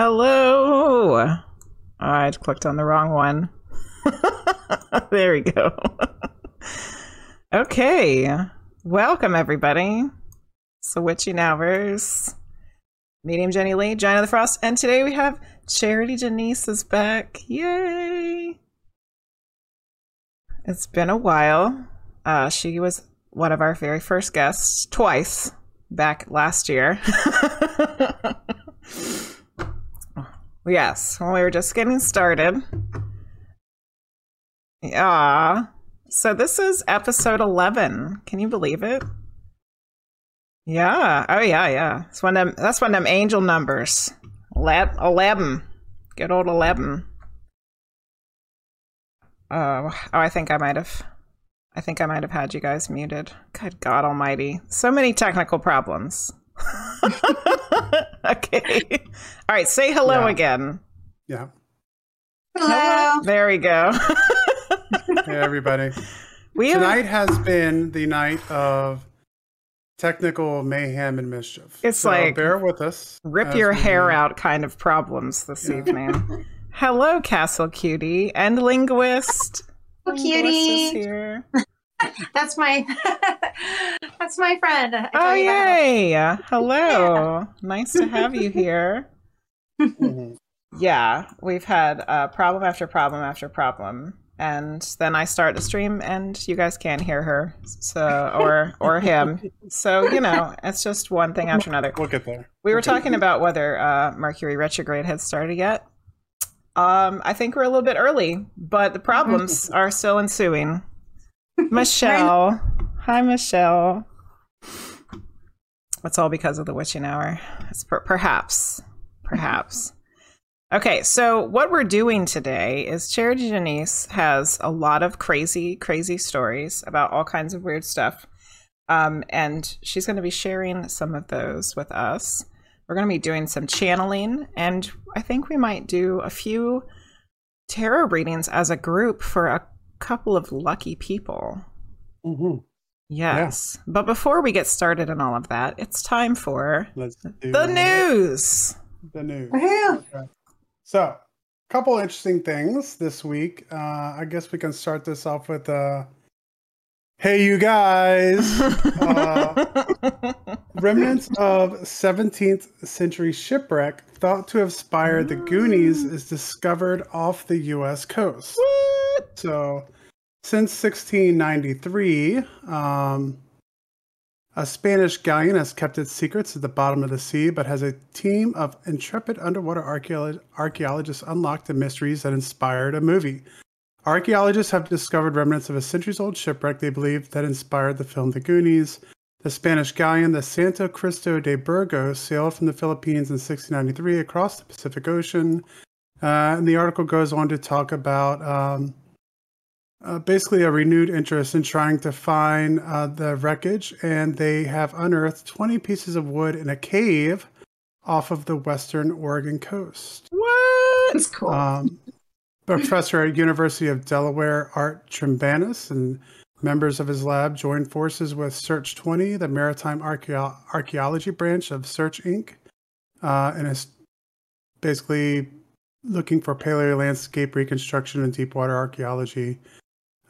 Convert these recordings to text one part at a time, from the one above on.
Hello. Oh, I clicked on the wrong one. there we go. okay. Welcome, everybody. So, Witchy Nowers, Medium Jenny Lee, Giant of the Frost, and today we have Charity Janisse is back. Yay! It's been a while. Uh, she was one of our very first guests twice back last year. yes, when we were just getting started. Yeah. So this is episode 11. Can you believe it? Yeah. Oh yeah, yeah. That's one of them, that's one of them angel numbers. 11. Good old 11. Uh, oh, I think I might have I think I might have had you guys muted. Good God Almighty. So many technical problems. okay. All right. Say hello Yeah. again. Yeah. Hello. There we go. Hey, everybody. we have, Tonight has been the night of technical mayhem and mischief. It's So like bear with us. rip your we- hair out kind of problems this Yeah. evening. hello, Castle Cutie and Linguist. Oh, Linguist is cutie. Here. That's my that's my friend. Oh, tell about her. yay. Hello. Nice to have you here. Yeah, we've had uh, problem after problem after problem, and then I start the stream, and you guys can't hear her, so or or him. So you know, it's just one thing after another. We'll get there. We were talking about whether uh, Mercury retrograde had started yet. Um, I think we're a little bit early, but the problems are still ensuing. Michelle, hi Michelle. It's all because of the witching hour. It's per- perhaps, perhaps. Okay, so what we're doing today is Charity Janisse has a lot of crazy, crazy stories about all kinds of weird stuff. Um, and she's going to be sharing some of those with us. We're going to be doing some channeling, and I think we might do a few tarot readings as a group for a couple of lucky people. Mhm. Yes. But before we get started on all of that, it's time for Let's the news. The news. Woohoo. Okay. So, a couple interesting things this week. Uh, I guess we can start this off with uh, Hey, you guys. Uh, Remnants of 17th century shipwreck thought to have inspired the Goonies is discovered off the U.S. coast. what? So, since 1693, um, a Spanish galleon has kept its secrets at the bottom of the sea, but has a team of intrepid underwater archeolo- archaeologists unlocked the mysteries that inspired a movie. Archaeologists have discovered remnants of a centuries old shipwreck they believe that inspired the film The Goonies. The Spanish galleon, the Santo Cristo de Burgos, sailed from the Philippines in 1693 across the Pacific Ocean. Uh, and the article goes on to talk about um, uh, basically a renewed interest in trying to find uh, the wreckage, and they have unearthed 20 pieces of wood in a cave off of the western Oregon coast. What? That's cool. Um, professor at University of Delaware, Art Trembanis, and members of his lab joined forces with Search 20, the maritime archeo- archaeology branch of Search Inc., uh, and is basically looking for paleo landscape reconstruction and deep water archaeology.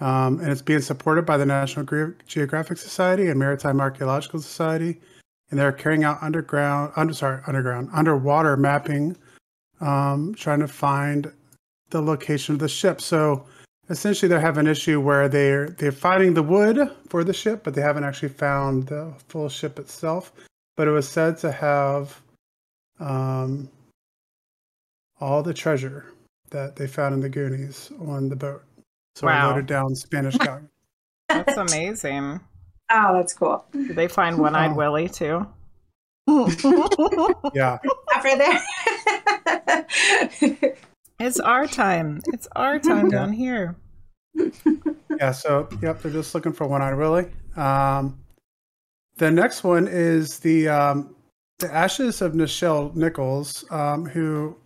Um, and it's being supported by the National Ge- Geographic Society and Maritime Archaeological Society. And they're carrying out underground, under, sorry, underground, underwater mapping, um, trying to find the location of the ship. So essentially, they have an issue where they're they're finding the wood for the ship, but they haven't actually found the full ship itself. But it was said to have um, all the treasure that they found in the Goonies on the boat. So I Wow. loaded down Spanish galleon. That's amazing. oh, that's cool. Did they find One Eyed Oh. Willie too? yeah, After there. It's our time. It's our time Yeah. down here. yeah. So yep, they're just looking for one eyed Willie. Um, the next one is the um, the ashes of Nichelle Nichols, um, who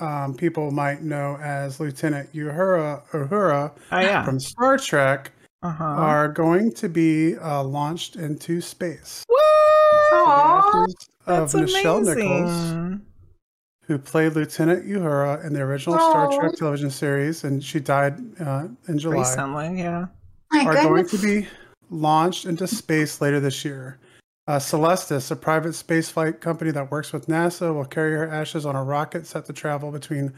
um, people might know as Lieutenant Uhura Uhura Oh yeah. from Star Trek, Uh huh. are going to be uh, launched into space. What? So the Aw. ashes of That's Nichelle Nichols, who played Lieutenant Uhura in the original Star. Trek television series, and she died uh, in July. Recently, yeah. My are going to be launched into space later this year. Uh, Celestis, a private spaceflight company that works with NASA, will carry her ashes on a rocket set to travel between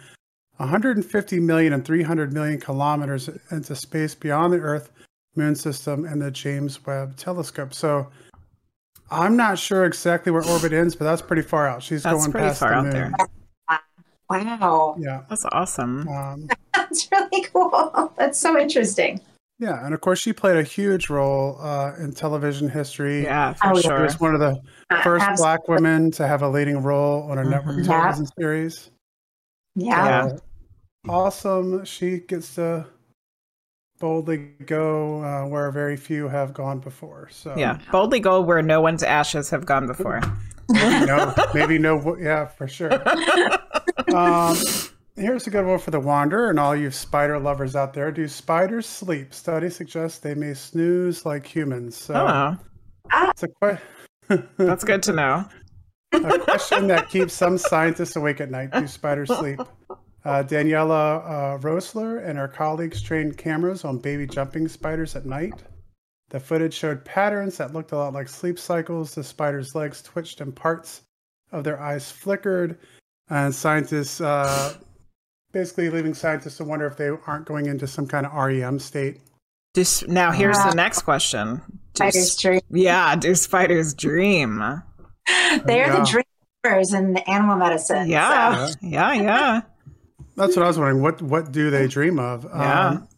150 million and 300 million kilometers into space beyond the Earth moon system and the James Webb telescope. So I'm not sure exactly where orbit ends, but that's pretty far out. She's That's going pretty past far the out moon. there. Wow. Yeah. That's awesome. Um, That's really cool. That's so interesting. Yeah. And of course, she played a huge role uh, in television history. Yeah, for Oh, yeah. She sure. was one of the Uh, first abs- black women to have a leading role on a network Mhm. television series. Yeah. Yeah. So, awesome. She gets to boldly go uh, where very few have gone before. So Yeah, boldly go where no one's ashes have gone before. maybe no, maybe no. Yeah, for sure. Um, here's a good one for the Wanderer and all you spider lovers out there. Do spiders sleep? Studies suggest they may snooze like humans. So Oh, it's a que- that's good to know. a question that keeps some scientists awake at night. Do spiders sleep? Uh, Daniela uh, Rosler and her colleagues trained cameras on baby jumping spiders at night. The footage showed patterns that looked a lot like sleep cycles. The spider's legs twitched and parts of their eyes flickered. And scientists, uh, basically leaving scientists to wonder if they aren't going into some kind of REM state. Just now, here's the next question. Do Spiders s- dream. yeah, do spiders dream? They're Yeah. the dreamers in animal medicine. Yeah, so- yeah, yeah. That's what I was wondering. What what do they dream of? Yeah. Um,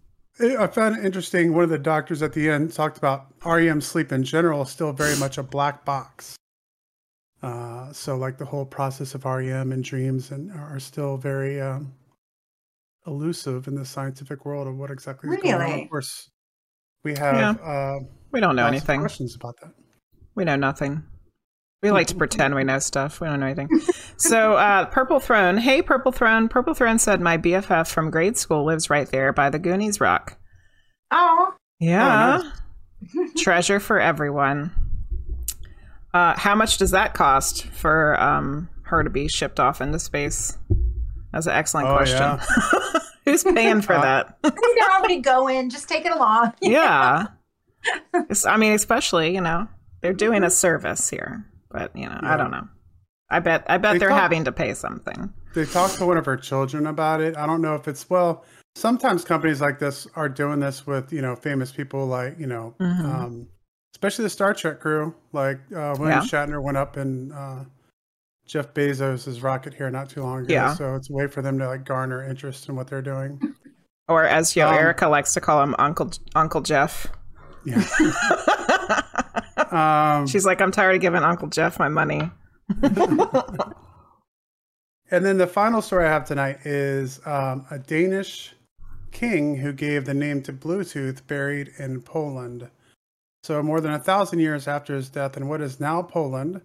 I I found it interesting. One of the doctors at the end talked about REM sleep in general is still very much a black box. Uh, so, like the whole process of REM and dreams and are still very um, elusive in the scientific world of what exactly is going on. Of course, we have uh, We don't know anything. questions about that. We know nothing. We like to pretend we know stuff. We don't know anything. So, uh, Purple Throne. Hey, Purple Throne. Purple Throne said my BFF from grade school lives right there by the Goonies Rock. Oh, Yeah. Treasure for everyone. Uh, how much does that cost for um, her to be shipped off into space? That's an excellent Oh, question. yeah. Who's paying for Uh, that? you know, already go in. Just take it along. yeah. It's- I mean, especially, you know, they're doing a service here, but, you know, I don't know. I bet I bet They they are talk- having to pay something. they talked to one of her children about it. I don't know if it's well. Sometimes companies like this are doing this with you know famous people like you know, Mhm. um, especially the Star Trek crew. Like uh, William Shatner went up and uh, Jeff Bezos' is rocket here not too long ago. Yeah. So it's a way for them to like garner interest in what they're doing. Or as know, Um, Erica likes to call him Uncle Uncle Jeff. Yeah. um, She's like, I'm tired of giving Uncle Jeff my money. And then the final story I have tonight is um, a Danish king who gave the name to Bluetooth buried in Poland. So, more than a thousand years after his death in what is now Poland,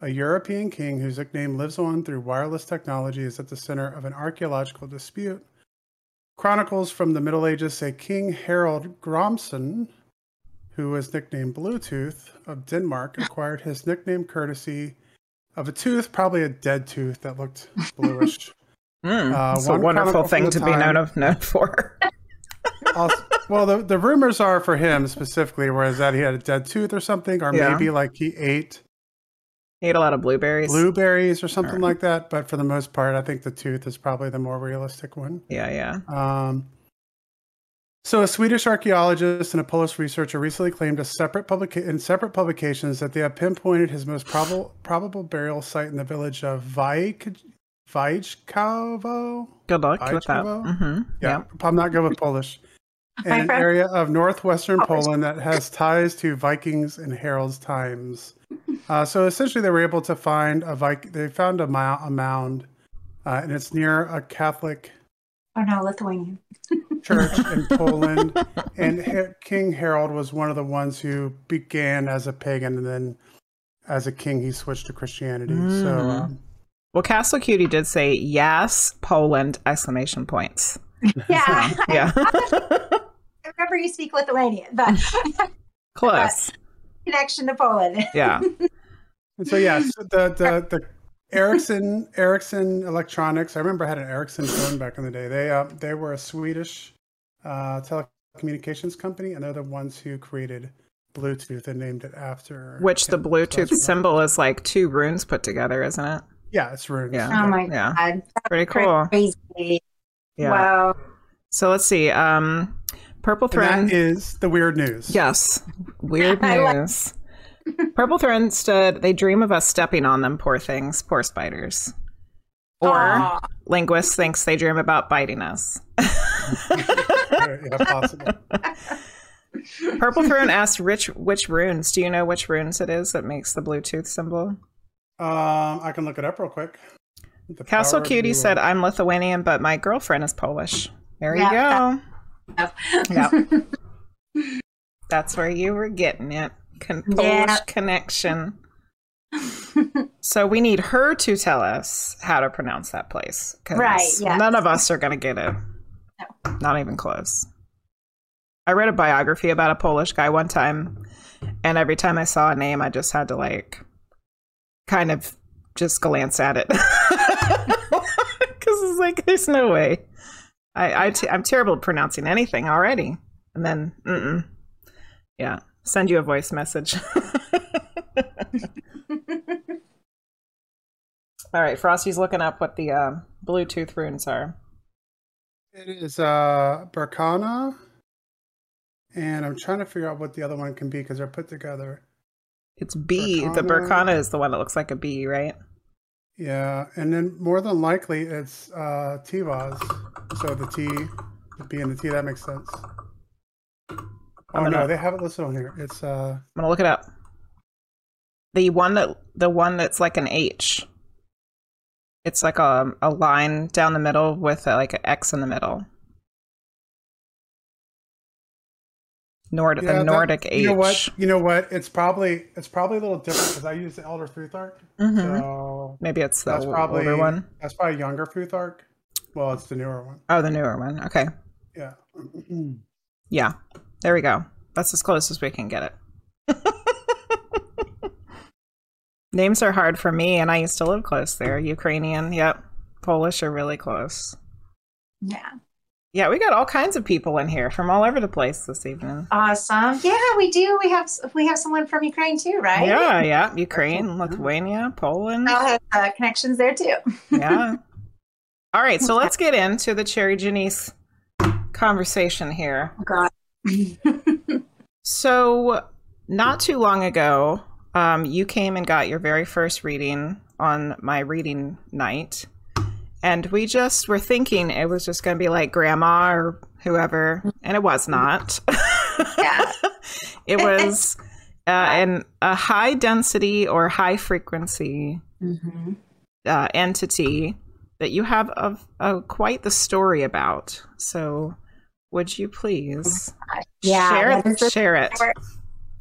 a European king whose nickname lives on through wireless technology is at the center of an archaeological dispute. Chronicles from the Middle Ages say King Harald Gormsson, who was nicknamed Bluetooth of Denmark, acquired his nickname courtesy of a tooth, probably a dead tooth that looked bluish. Mm, Uh, it's a wonderful thing to the be known of known for. Also, well, the, the rumors are for him specifically, whereas that he had a dead tooth or something, or Yeah. maybe like he ate He ate a lot of blueberries. blueberries or something Or- like that. But for the most part, I think the tooth is probably the more realistic one. yeah, yeah. Um, so, a Swedish archaeologist and a Polish researcher recently claimed a separate publica- in separate publications that they have pinpointed his most probable probable burial site in the village of Vajk- Vajkovo. Good luck with that. Vajkovo? hmm Yeah, I'm not good with Polish. In an area of northwestern Poland that has ties to Vikings and Harold's times. Uh, so essentially, they were able to find a Vik- They found a, mou- a mound, uh, and it's near a Catholic Oh no, Lithuanian. church in Poland. And Ha- King Harold was one of the ones who began as a pagan, and then as a king, he switched to Christianity. So. Mm. Um, Well, Castle Cutie did say yes, Poland! Exclamation points. Yeah, Yeah, I remember you speak Lithuanian, but close. connection to Poland. Yeah, And so yeah, so the, the the Ericsson Ericsson Electronics. I remember I had an Ericsson phone back in the day. They uh, they were a Swedish uh, telecommunications company, and they're the ones who created Bluetooth and named it after Which the Bluetooth symbol is like two runes put together, isn't it? Yeah, it's runes. Yeah. Oh my Yeah. god. Pretty cool. Crazy. Yeah. Wow. So let's see. Um, Purple And Throne. that is the weird news. Yes. Weird I like- news. Purple Throne stood, they dream of us stepping on them, poor things, poor spiders. Or Aw. linguist thinks they dream about biting us. yeah, possible. Purple Throne asked "Rich, which runes. Do you know which runes it is that makes the Bluetooth symbol? Um, I can look it up real quick. The Castle Cutie said. I'm Lithuanian, but my girlfriend is Polish. There you Yeah, go. Yep. That's where you were getting it. Con- Polish Yeah. connection. So we need her to tell us how to pronounce that place. Right, yes. None of us are going to get it. No. Not even close. I read a biography about a Polish guy one time, and every time I saw a name, I just had to like kind of just glance at it because it's like there's no way. I, I t- I'm terrible at pronouncing anything already, and then mm-mm. yeah, send you a voice message. All right, Frosty's looking up what the uh, Bluetooth runes are. It is uh Berkana, and I'm trying to figure out what the other one can be because they're put together. It's B. The. Berkana is the one that looks like a B, right? Yeah, and then more than likely it's uh Tiwaz. So the T, the B and the T, that makes sense. Oh gonna- no, they have it listed on here. It's uh I'm gonna look it up. The one that the one that's like an H. It's like a a line down the middle with a, like an X in the middle. Nord yeah, the that- Nordic H. You know what? You know what? It's probably it's probably a little different because I use the Elder Futhark. Mhm. So Maybe it's the that's o- probably older one. That's probably younger Futhark. Well, it's the newer one. Oh, the newer one. Okay. Yeah. Yeah. There we go. That's as close as we can get it. Names are hard for me, and I used to live close there. Ukrainian, yep. Polish are really close. Yeah. Yeah, we got all kinds of people in here from all over the place this evening. Awesome. Yeah, we do. We have we have someone from Ukraine too, right? Yeah, yeah. Ukraine, Lithuania, Poland. I'll have uh, connections there too. Yeah. All right, so let's get into the Charity Janisse conversation here. Oh, God. So, not too long ago, um, you came and got your very first reading on my reading night. And we just were thinking it was just going to be like grandma or whoever, and it was not. Yeah. it was uh, an, a high density or high frequency Mhm. uh, entity that you have of uh, quite the story about. So, would you please Yeah. share, the, share it?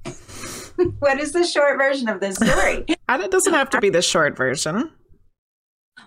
what is the short version of this story? And it doesn't have to be the short version.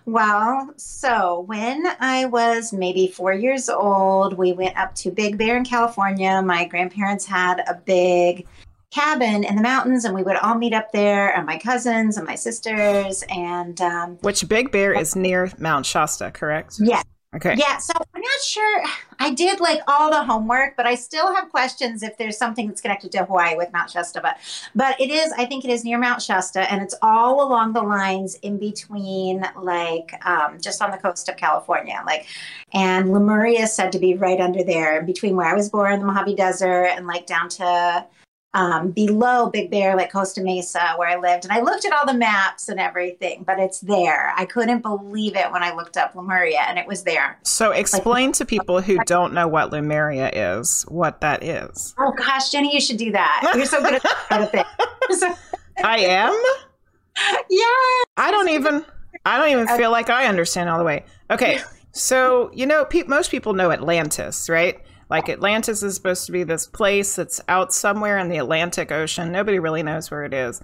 Well, so when I was maybe four years old, we went up to Big Bear in California. My grandparents had a big cabin in the mountains, and we would all meet up there, and my cousins and my sisters. And um, Which Big Bear is near Mount Shasta, correct? yeah, Okay. yeah. So I'm not sure. I did like all the homework, but I still have questions if there's something that's connected to Hawaii with Mount Shasta. But but it is. I think it is near Mount Shasta, and it's all along the lines in between, like um, just on the coast of California, like. And Lemuria is said to be right under there, between where I was born, the Mojave Desert, and like down to um, below Big Bear, like Costa Mesa, where I lived. And I looked at all the maps and everything, but it's there. I couldn't believe it when I looked up Lemuria, and it was there. So explain to people who don't know what Lemuria is, what that is. Oh gosh, Jenny, you should do that. You're so good at that thing. I am? yeah. I don't even I don't even feel like I understand all the way. Okay. So, you know, pe- most people know Atlantis, right? Like Atlantis is supposed to be this place that's out somewhere in the Atlantic Ocean. Nobody really knows where it is.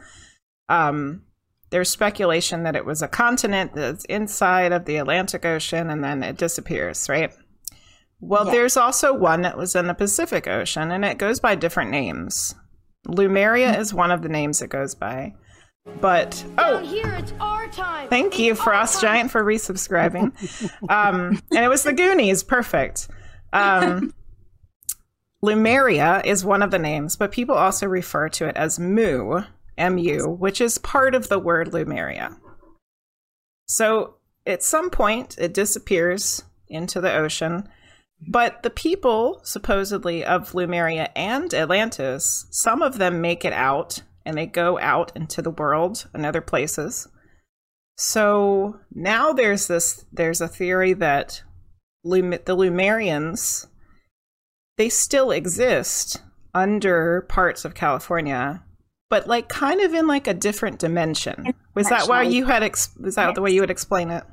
Um there's speculation that it was a continent that's inside of the Atlantic Ocean and then it disappears, right? Well, Yeah. there's also one that was in the Pacific Ocean and it goes by different names. Lumeria is one of the names it goes by. But oh, here, it's our time. thank It's you, Frost time. Giant, for resubscribing. um, and it was the Goonies. Perfect. Um, Lumeria is one of the names, but people also refer to it as Mu, M-U, which is part of the word Lumeria. So at some point, it disappears into the ocean. But the people, supposedly, of Lumeria and Atlantis, some of them make it out and they go out into the world and other places. So now there's this there's a theory that Lum- the Lumerians they still exist under parts of California, but like kind of in like a different dimension. Was that why you had ex- was that the way you would explain it?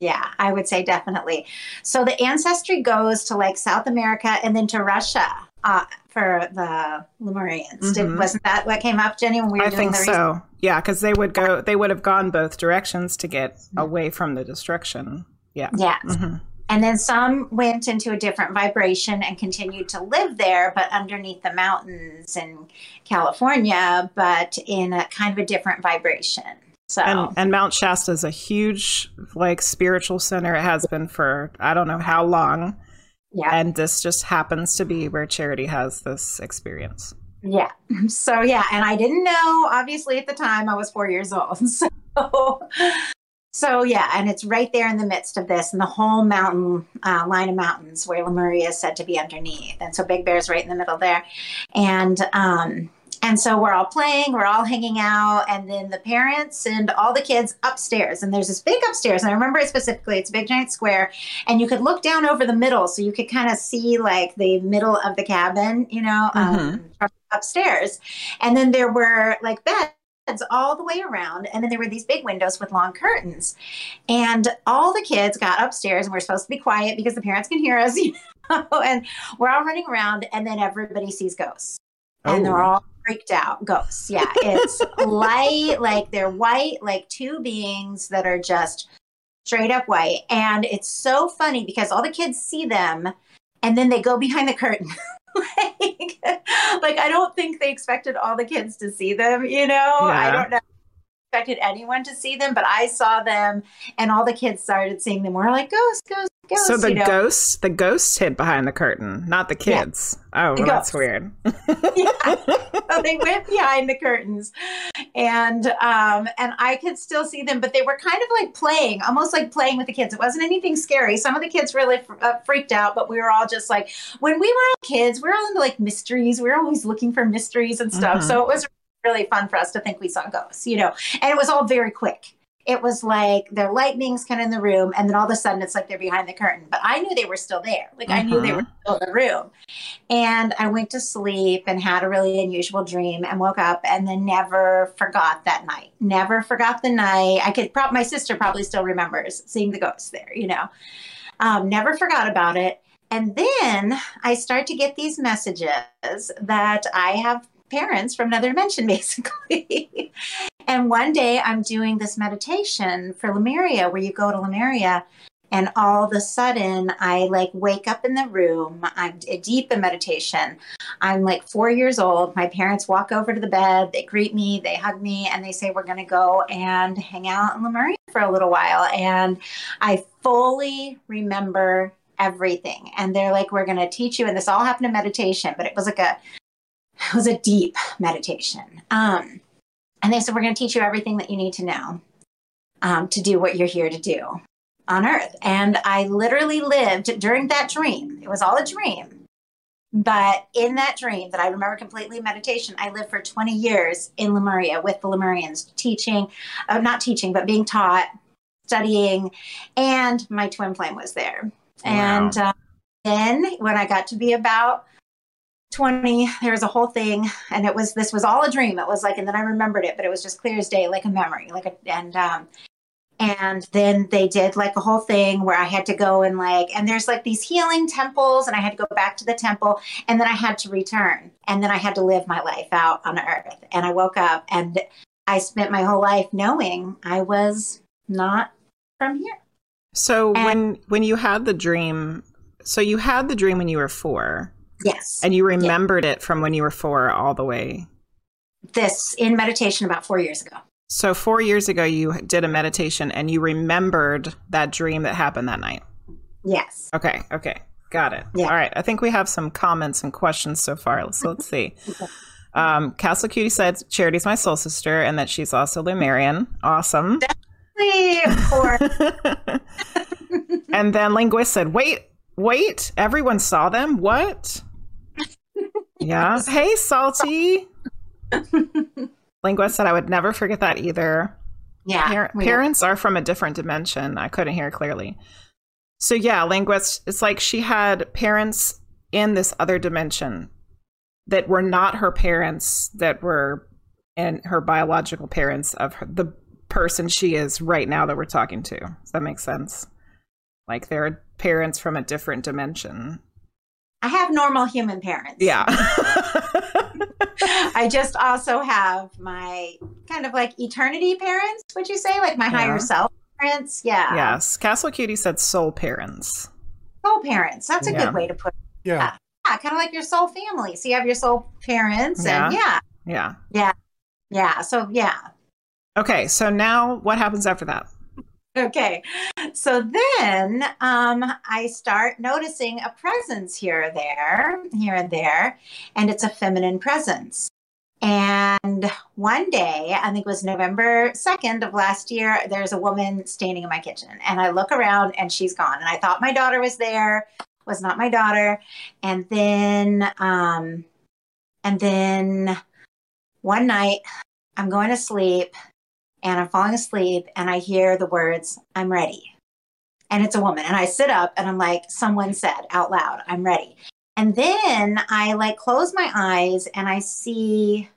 Yeah, I would say definitely. So the ancestry goes to like South America and then to Russia uh, for the Lemurians. Did, Mhm. wasn't that what came up, Jenny, when we were I doing think the research? so. Yeah, because they would go they would have gone both directions to get away from the destruction. Yeah. Yeah. Mhm. And then some went into a different vibration and continued to live there, but underneath the mountains in California, but in a kind of a different vibration. So, And and Mount Shasta is a huge like spiritual center. It has been for I don't know how long. yeah. And this just happens to be where Charity has this experience. Yeah. So yeah, and I didn't know obviously at the time I was 4 years old. So so yeah, and it's right there in the midst of this and the whole mountain uh, line of mountains where Lemuria is said to be underneath. And so Big Bear's right in the middle there. And um and so we're all playing, we're all hanging out, and then the parents and all the kids upstairs. And there's this big upstairs, and I remember it specifically. It's a big giant square, and you could look down over the middle, so you could kind of see like the middle of the cabin, you know, um, upstairs. And then there were like beds all the way around, and then there were these big windows with long curtains. And all the kids got upstairs, and we're supposed to be quiet because the parents can hear us, you know. And we're all running around, and then everybody sees ghosts and they're Oh. all freaked out ghosts yeah it's light like they're white like two beings that are just straight up white and it's so funny because all the kids see them and then they go behind the curtain like, like i don't think they expected all the kids to see them you know? I don't know expected anyone to see them but i saw them and all the kids started seeing them we're like ghosts ghosts ghosts So the you know? ghosts, the ghosts hid behind the curtain, not the Yeah. kids. Oh, The well, that's weird. so they went behind the curtains and um and i could still see them but they were kind of like playing almost like playing with the kids it wasn't anything scary some of the kids really fr- uh, freaked out but we were all just like when we were all kids we were all into like mysteries we were always looking for mysteries and stuff Mhm. so it was really fun for us to think we saw ghosts you know and it was all very quick it was like their lightnings kind of in the room and then all of a sudden it's like they're behind the curtain but i knew they were still there like i knew they were still in the room and I went to sleep and had a really unusual dream and woke up and then never forgot that night. Never forgot the night. I could probably, my sister probably still remembers seeing the ghosts there, you know. Um, never forgot about it. And then I start to get these messages that I have parents from another dimension, basically. and one day I'm doing this meditation for Lemuria, where you go to Lemuria and all of a sudden i like wake up in the room. I'm deep in meditation. I'm like four years old. My parents walk over to the bed. They greet me. They hug me. And they say we're going to go and hang out in lemuria for a little while. And i fully remember everything. And they're like we're going to teach you. And this all happened in meditation but it was like a it was a deep meditation um and they said we're going to teach you everything that you need to know um, to do what you're here to do on earth. And I literally lived during that dream. It was all a dream. But in that dream that I remember completely meditation, I lived for 20 years in Lemuria with the Lemurians, teaching, uh, not teaching, but being taught, studying, and my twin flame was there. And uh, then when I got to be about 20 there was a whole thing and it was this was all a dream. It was like and then i remembered it but it was just clear as day like a memory like a and um and then they did like a whole thing where i had to go and like and there's like these healing temples and i had to go back to the temple and then i had to return and then i had to live my life out on earth. And i woke up and i spent my whole life knowing i was not from here. So And- when when you had the dream, so you had the dream when you were four, yes and you remembered it from when you were four all the way. this in meditation about four years ago. So four years ago, you did a meditation and you remembered that dream that happened that night. Yes. Okay. Okay. Got it. Yeah. All right. I think we have some comments and questions so far. So let's see. Um, Castle Cutie said Charity's my soul sister and that she's also Lumerian. Awesome. Of course. and then Linguist said, wait, wait, everyone saw them? What? Yeah. Hey, Salty. Linguist said, I would never forget that either. yeah. Par- parents are from a different dimension. I couldn't hear clearly. So yeah, linguist. It's like she had parents in this other dimension that were not her parents, that were and her biological parents of her, the person she is right now that we're talking to. Does that make sense? Like they're parents from a different dimension. I have normal human parents. Yeah. I just also have my kind of like eternity parents, would you say? Like my Yeah. higher self parents? Yeah. yes. Castle Cutie said soul parents. Soul parents. That's a Yeah. good way to put it. Yeah. Yeah, kind of like your soul family. So you have your soul parents and yeah. yeah. Yeah. Yeah. So yeah. Okay. So now what happens after that? Okay. So then um, I start noticing a presence here or there, here and there, and it's a feminine presence. And one day, I think it was November 2nd of last year, there's a woman standing in my kitchen. And I look around and she's gone. And I thought my daughter was there, was not my daughter. And then, um, and then one night, I'm going to sleep and I'm falling asleep and I hear the words, I'm ready. And it's a woman. And I sit up and I'm like, someone said out loud, I'm ready. And then I like close my eyes and I see,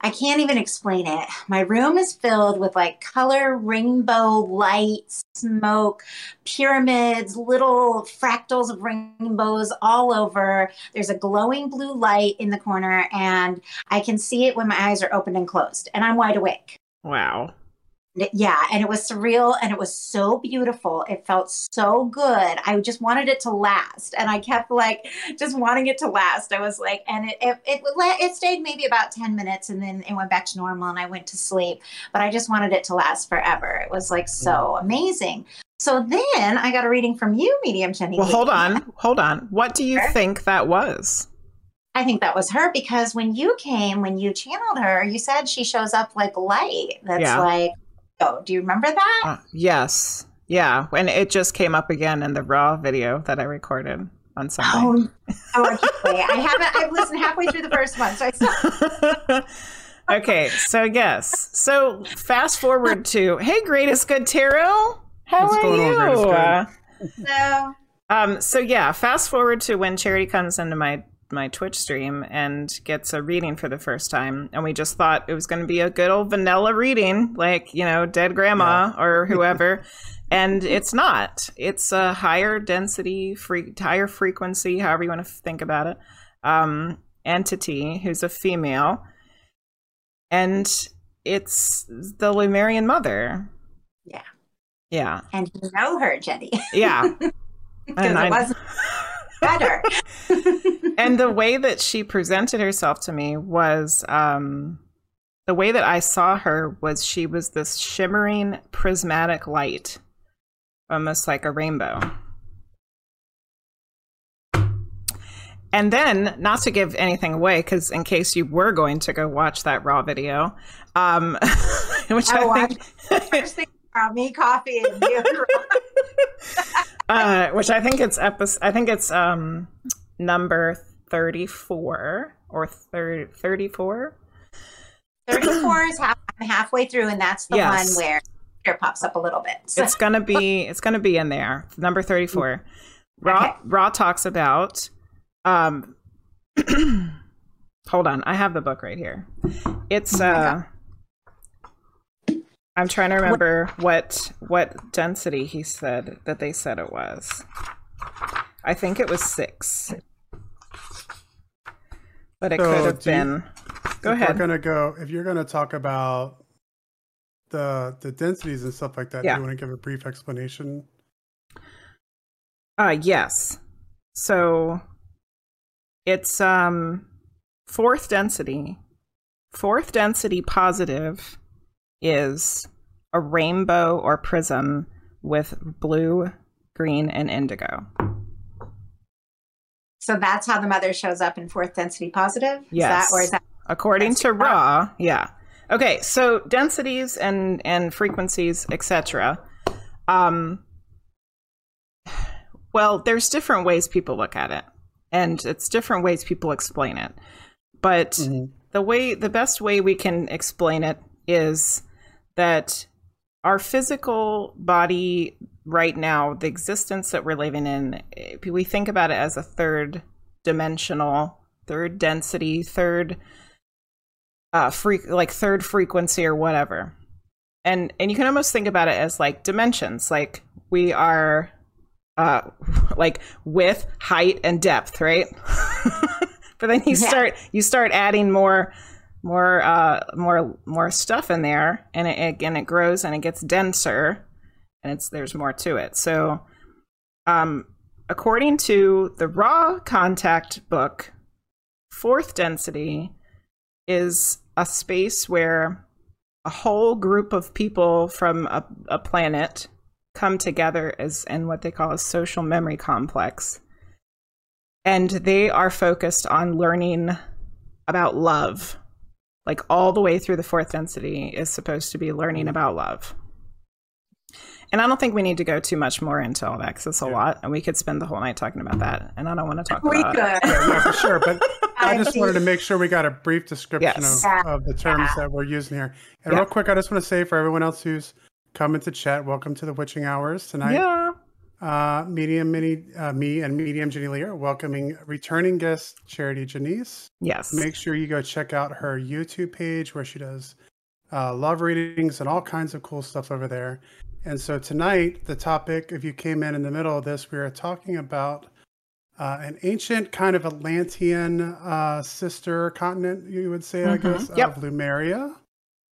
I can't even explain it. My room is filled with like color rainbow lights, smoke, pyramids, little fractals of rainbows all over. There's a glowing blue light in the corner and I can see it when my eyes are open and closed and I'm wide awake. Wow. Yeah, and it was surreal and it was so beautiful. It felt so good. I just wanted it to last, and I kept like just wanting it to last. I was like, and it it it, it stayed maybe about ten minutes, and then it went back to normal, and I went to sleep. But I just wanted it to last forever. It was like so mm. amazing. So then I got a reading from you, Medium Jenny. Well, hold on. Hold on. What do you Sure. think that was? I think that was her because when you came, when you channeled her, you said she shows up like light. That's Yeah. like, oh, do you remember that? Uh, yes. Yeah. And it just came up again in the raw video that I recorded on Sunday. Oh, oh, I. I haven't. I've listened halfway through the first one, so I still. okay. So, yes. So, fast forward to hey, greatest good tarot. How What's are going on, you? Greatest Good? Uh, So Um, so yeah, fast forward to when Charity comes into my my Twitch stream and gets a reading for the first time, and we just thought it was going to be a good old vanilla reading, like you know, dead grandma or whoever, and it's not. It's a higher density, free, higher frequency, however you want to think about it, um, entity who's a female, and it's the Lumerian mother. Yeah. Yeah. and you know her, Jenny, Yeah. because it wasn't better. and the way that she presented herself to me was um the way that I saw her was she was this shimmering prismatic light almost like a rainbow and then not to give anything away because in case you were going to go watch that raw video um which I i think First thing around me, coffee, and you. uh, which I think it's episode. I think it's um number thirty-four or thir- thirty-four. Thirty-four is half, I'm halfway through, and that's the Yes. one where it pops up a little bit. So, It's gonna be. It's gonna be in there. Number thirty-four. Ra Okay. Ra talks about. Um, hold on, I have the book right here. It's uh. I'm trying to remember what what density he said that they said it was. I think it was six, but it So, could have do you- been. Go if ahead. We're gonna go. If you're gonna talk about the the densities and stuff like that, Yeah. do you want to give a brief explanation? Uh yes. So it's um fourth density fourth density positive is a rainbow or prism with blue, green, and indigo. So that's how the mother shows up in fourth density positive? Is Yes. that, or is that According to right. Ra, yeah. Okay, so densities and and frequencies, etc. Um, well, there's different ways people look at it, and it's different ways people explain it. But Mhm. the way, the best way we can explain it is that our physical body right now, the existence that we're living in, we think about it as a third dimensional, third density, third uh freak like third frequency or whatever. And and you can almost think about it as like dimensions. Like we are uh like width, height and depth, right? but then you Yeah. start you start adding more more uh more more stuff in there and it again it grows and it gets denser and it's there's more to it. So um according to the Ra contact book, fourth density is a space where a whole group of people from a, a planet come together as in what they call a social memory complex and they are focused on learning about love like all the way through the fourth density is supposed to be learning mm-hmm. about love and i don't think we need to go too much more into all that because it's a Yeah. lot and we could spend the whole night talking about that and i don't want to talk we about could? it Yeah, yeah, for sure. But I just think- wanted to make sure we got a brief description Yes. of, of the terms that we're using here. And Yeah. real quick, I just want to say for everyone else who's coming to chat, welcome to the Witching Hours tonight. yeah Uh, medium, mini, uh, me and medium Jenny Lee are welcoming returning guest Charity Janisse. yes Make sure you go check out her YouTube page where she does uh, love readings and all kinds of cool stuff over there. And so tonight, the topic, if you came in in the middle of this, we are talking about uh, an ancient kind of Atlantean uh, sister continent, you would say, I Mhm. guess, Yep. of Lumeria,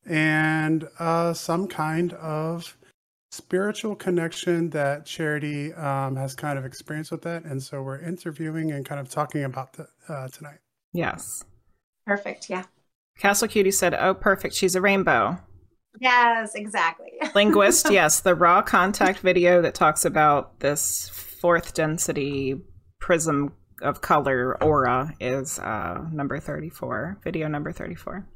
and uh, some kind of spiritual connection that Charity um, has kind of experienced with that. And so we're interviewing and kind of talking about that uh, tonight. yes Perfect. Yeah. Castle Cutie said, "Oh, perfect. She's a rainbow." Yes, exactly. Linguist, yes, the Ra contact video that talks about this fourth density prism of color aura is uh, number thirty-four. Video number thirty-four.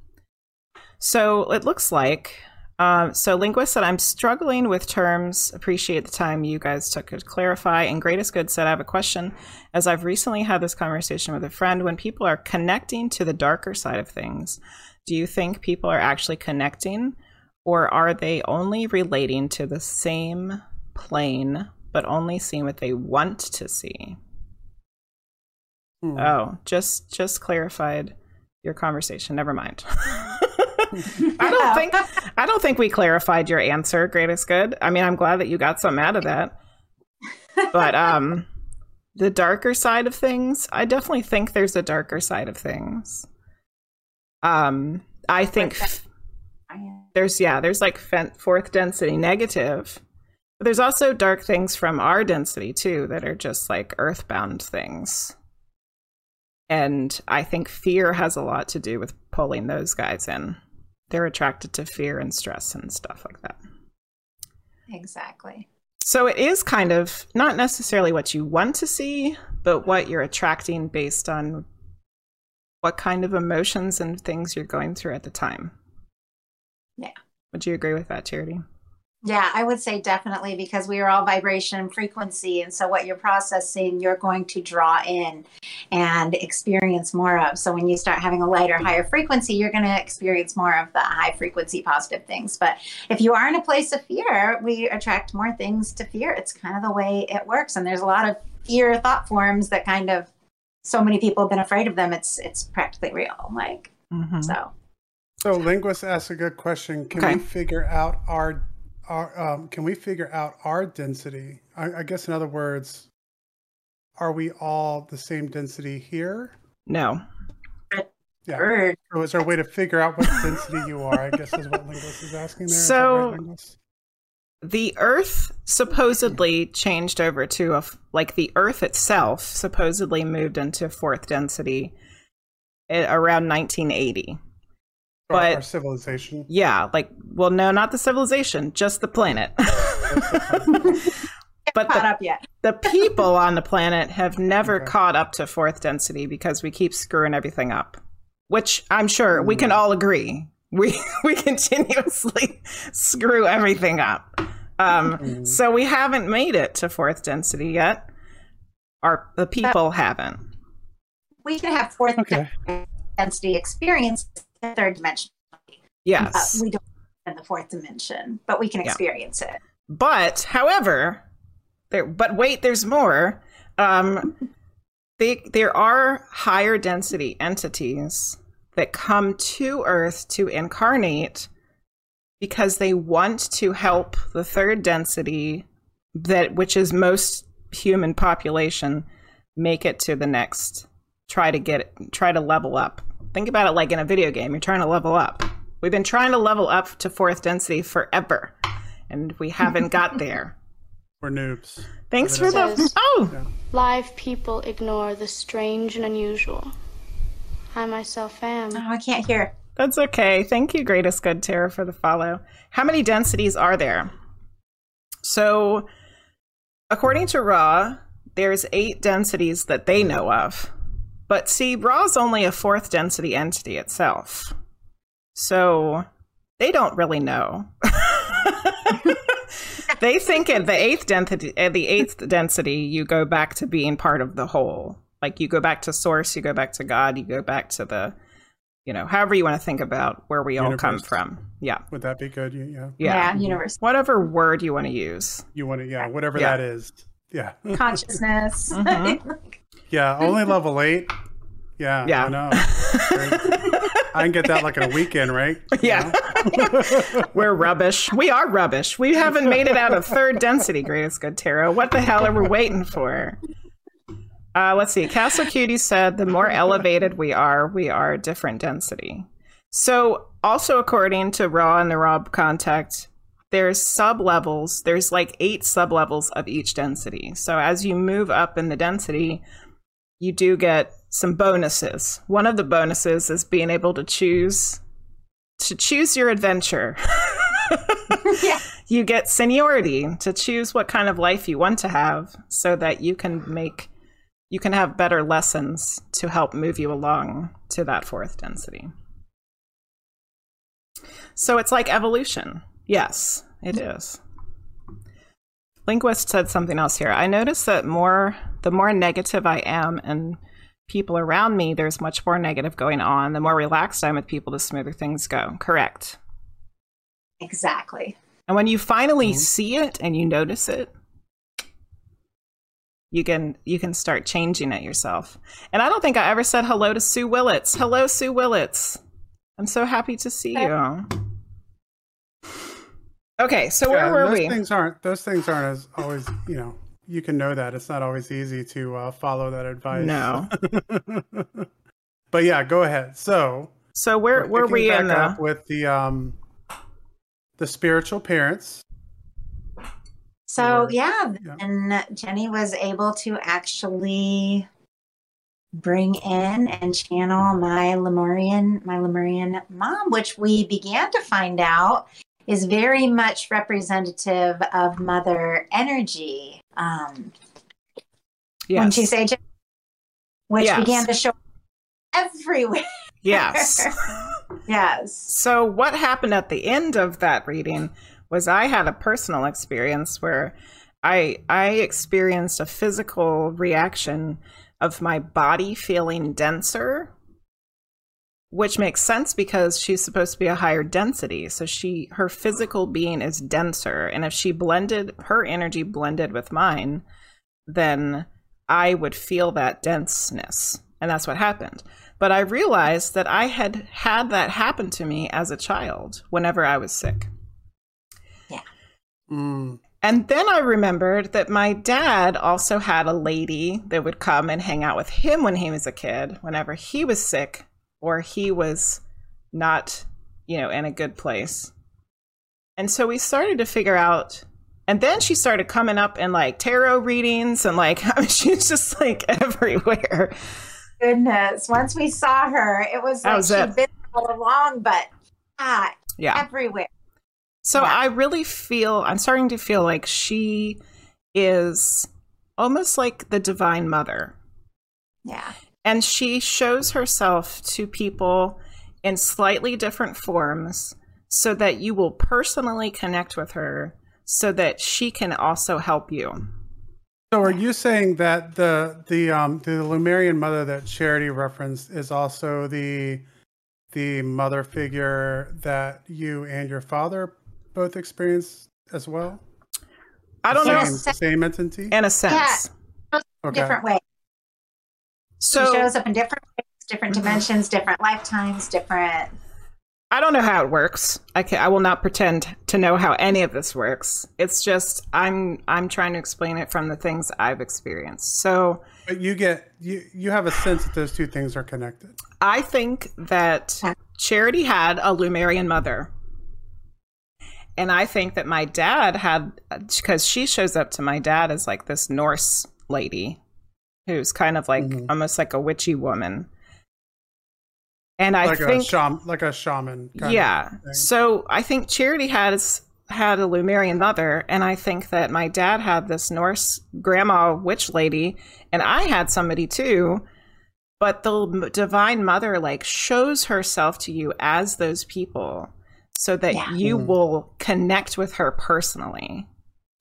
So it looks like. Uh, so linguist said, "I'm struggling with terms. Appreciate the time you guys took to clarify." And greatest good said, "I have a question. As I've recently had this conversation with a friend, when people are connecting to the darker side of things, do you think people are actually connecting, or are they only relating to the same plane but only seeing what they want to see?" Hmm. Oh, just just clarified your conversation. Never mind. I don't think I don't think we clarified your answer, greatest good. I mean, I'm glad that you got something out of that. But um the darker side of things, I definitely think there's a darker side of things. Um I think there's yeah, there's like fourth density negative. But there's also dark things from our density too that are just like earthbound things. And I think fear has a lot to do with pulling those guys in. They're attracted to fear and stress and stuff like that. Exactly. So it is kind of not necessarily what you want to see, but what you're attracting based on what kind of emotions and things you're going through at the time. Yeah. Would you agree with that, Charity? Yeah, I would say definitely because we are all vibration and frequency. And so, what you're processing, you're going to draw in and experience more of. So, when you start having a lighter, higher frequency, you're going to experience more of the high frequency positive things. But if you are in a place of fear, we attract more things to fear. It's kind of the way it works. And there's a lot of fear thought forms that kind of so many people have been afraid of them. It's it's practically real. Like, Mm-hmm. so. So linguist asks a good question. Can Okay. we figure out our our um, can we figure out our density? I, I guess in other words, are we all the same density here? No. Yeah. Bird. Or is there a way to figure out what density you are? I guess is what linguist is asking there. So- right, the earth supposedly changed over to a like the earth itself supposedly moved into fourth density around 1980 Our- But- our civilization. Yeah, like, well, no, not the civilization, just the planet. but Caught the, up yet? the people on the planet have never Okay. caught up to fourth density because we keep screwing everything up, which I'm sure we can all agree. We we continuously screw everything up. Um, Mhm. so we haven't made it to fourth density yet. Our the people haven't. We can have fourth Okay. density experience in the third dimension. Yes. Uh, we don't in the fourth dimension, but we can Yeah. experience it. But, however, there. But wait, there's more. Um, they, there are higher density entities that come to Earth to incarnate because they want to help the third density, that which is most human population, make it to the next. Try to get. Try to level up. Think about it like in a video game. You're trying to level up. We've been trying to level up to fourth density forever and we haven't got there. We're noobs. Thanks for the Says- oh, Live people ignore the strange and unusual. I myself am. Oh, I can't hear. that's okay. Thank you, greatest good Tara, for the follow. How many densities are there? So, according to Ra, there's eight densities that they know of, but see, Ra's only a fourth density entity itself, so they don't really know. they think at the eighth density, at the eighth density, you go back to being part of the whole. Like you go back to source, you go back to God, you go back to the, you know, however you want to think about where we all come from. Yeah, Would that be good? You- Yeah. yeah, universe whatever word you want to use. You want to, yeah, whatever Yeah. that is. Yeah. consciousness. Mhm. Yeah. Only level eight. Yeah. Yeah. I know. I can get that like in a weekend, right? Yeah. We're rubbish. We are rubbish. We haven't made it out of third density, greatest good tarot. What the hell are we waiting for? Uh, let's see. Castle Cutie said the more elevated we are, we are different density. So, also according to Ra and the Ra Contact, there's sub levels. There's like eight sub levels of each density. So, as you move up in the density, you do get some bonuses. One of the bonuses is being able to choose to choose your adventure. Yeah. You get seniority to choose what kind of life you want to have so that you can make you can have better lessons to help move you along to that fourth density. So it's like evolution. Yes, it is. Linguist said something else here. I noticed that more the more negative I am and people around me, there's much more negative going on. The more relaxed I'm with people, the smoother things go. Correct. exactly. And when you finally Mhm. see it and you notice it, you can you can start changing it yourself. And I don't think I ever said hello to Sue Willits. Hello, Sue Willits. I'm so happy to see you. Okay, so where Yeah, were those we? things aren't those things aren't as always you know you can know that it's not always easy to uh, follow that advice No. but yeah go ahead so So where we're were picking we back in the up with the um the spiritual parents So Or- yeah, yeah. and Jenny was able to actually bring in and channel my Lemurian, my Lemurian mom, which we began to find out is very much representative of mother energy. Um, yes. Wouldn't you say, Which Yes. began to show everywhere. yes. Yes. So, what happened at the end of that reading was I had a personal experience where I I experienced a physical reaction of my body feeling denser, which makes sense because she's supposed to be a higher density. So she her physical being is denser, and if she blended her energy blended with mine, then I would feel that denseness, and that's what happened. But I realized that I had had that happen to me as a child whenever I was sick. mm, And then I remembered that my dad also had a lady that would come and hang out with him when he was a kid, whenever he was sick or he was not, you know, in a good place. And so we started to figure out. And then she started coming up in like tarot readings and like, I mean, she was just like everywhere. Goodness. Once we saw her, it was like was she'd it. been all along, but Yeah, Yeah. everywhere. So Yeah. I really feel I'm starting to feel like she is almost like the divine mother. Yeah. And she shows herself to people in slightly different forms so that you will personally connect with her so that she can also help you. So are you saying that the the um the Lemurian mother that Charity referenced is also the the mother figure that you and your father both experienced as well? I don't same, know Yes. same entity. in a sense. Okay. Different ways. So she shows up in different ways, different mm-hmm. dimensions, different lifetimes, different. I don't know how it works. I can, I will not pretend to know how any of this works. It's just I'm I'm trying to explain it from the things I've experienced. So But you get you you have a sense that those two things are connected. I think that Charity had a Lemurian mother. And I think that my dad had, because she shows up to my dad as like this Norse lady who's kind of like Mhm. almost like a witchy woman. And I like think a shaman, like a shaman. kind yeah. So I think Charity has had a Lemurian mother, and I think that my dad had this Norse grandma witch lady, and I had somebody too. But the divine mother like shows herself to you as those people, so that Yeah. you Mhm. will connect with her personally.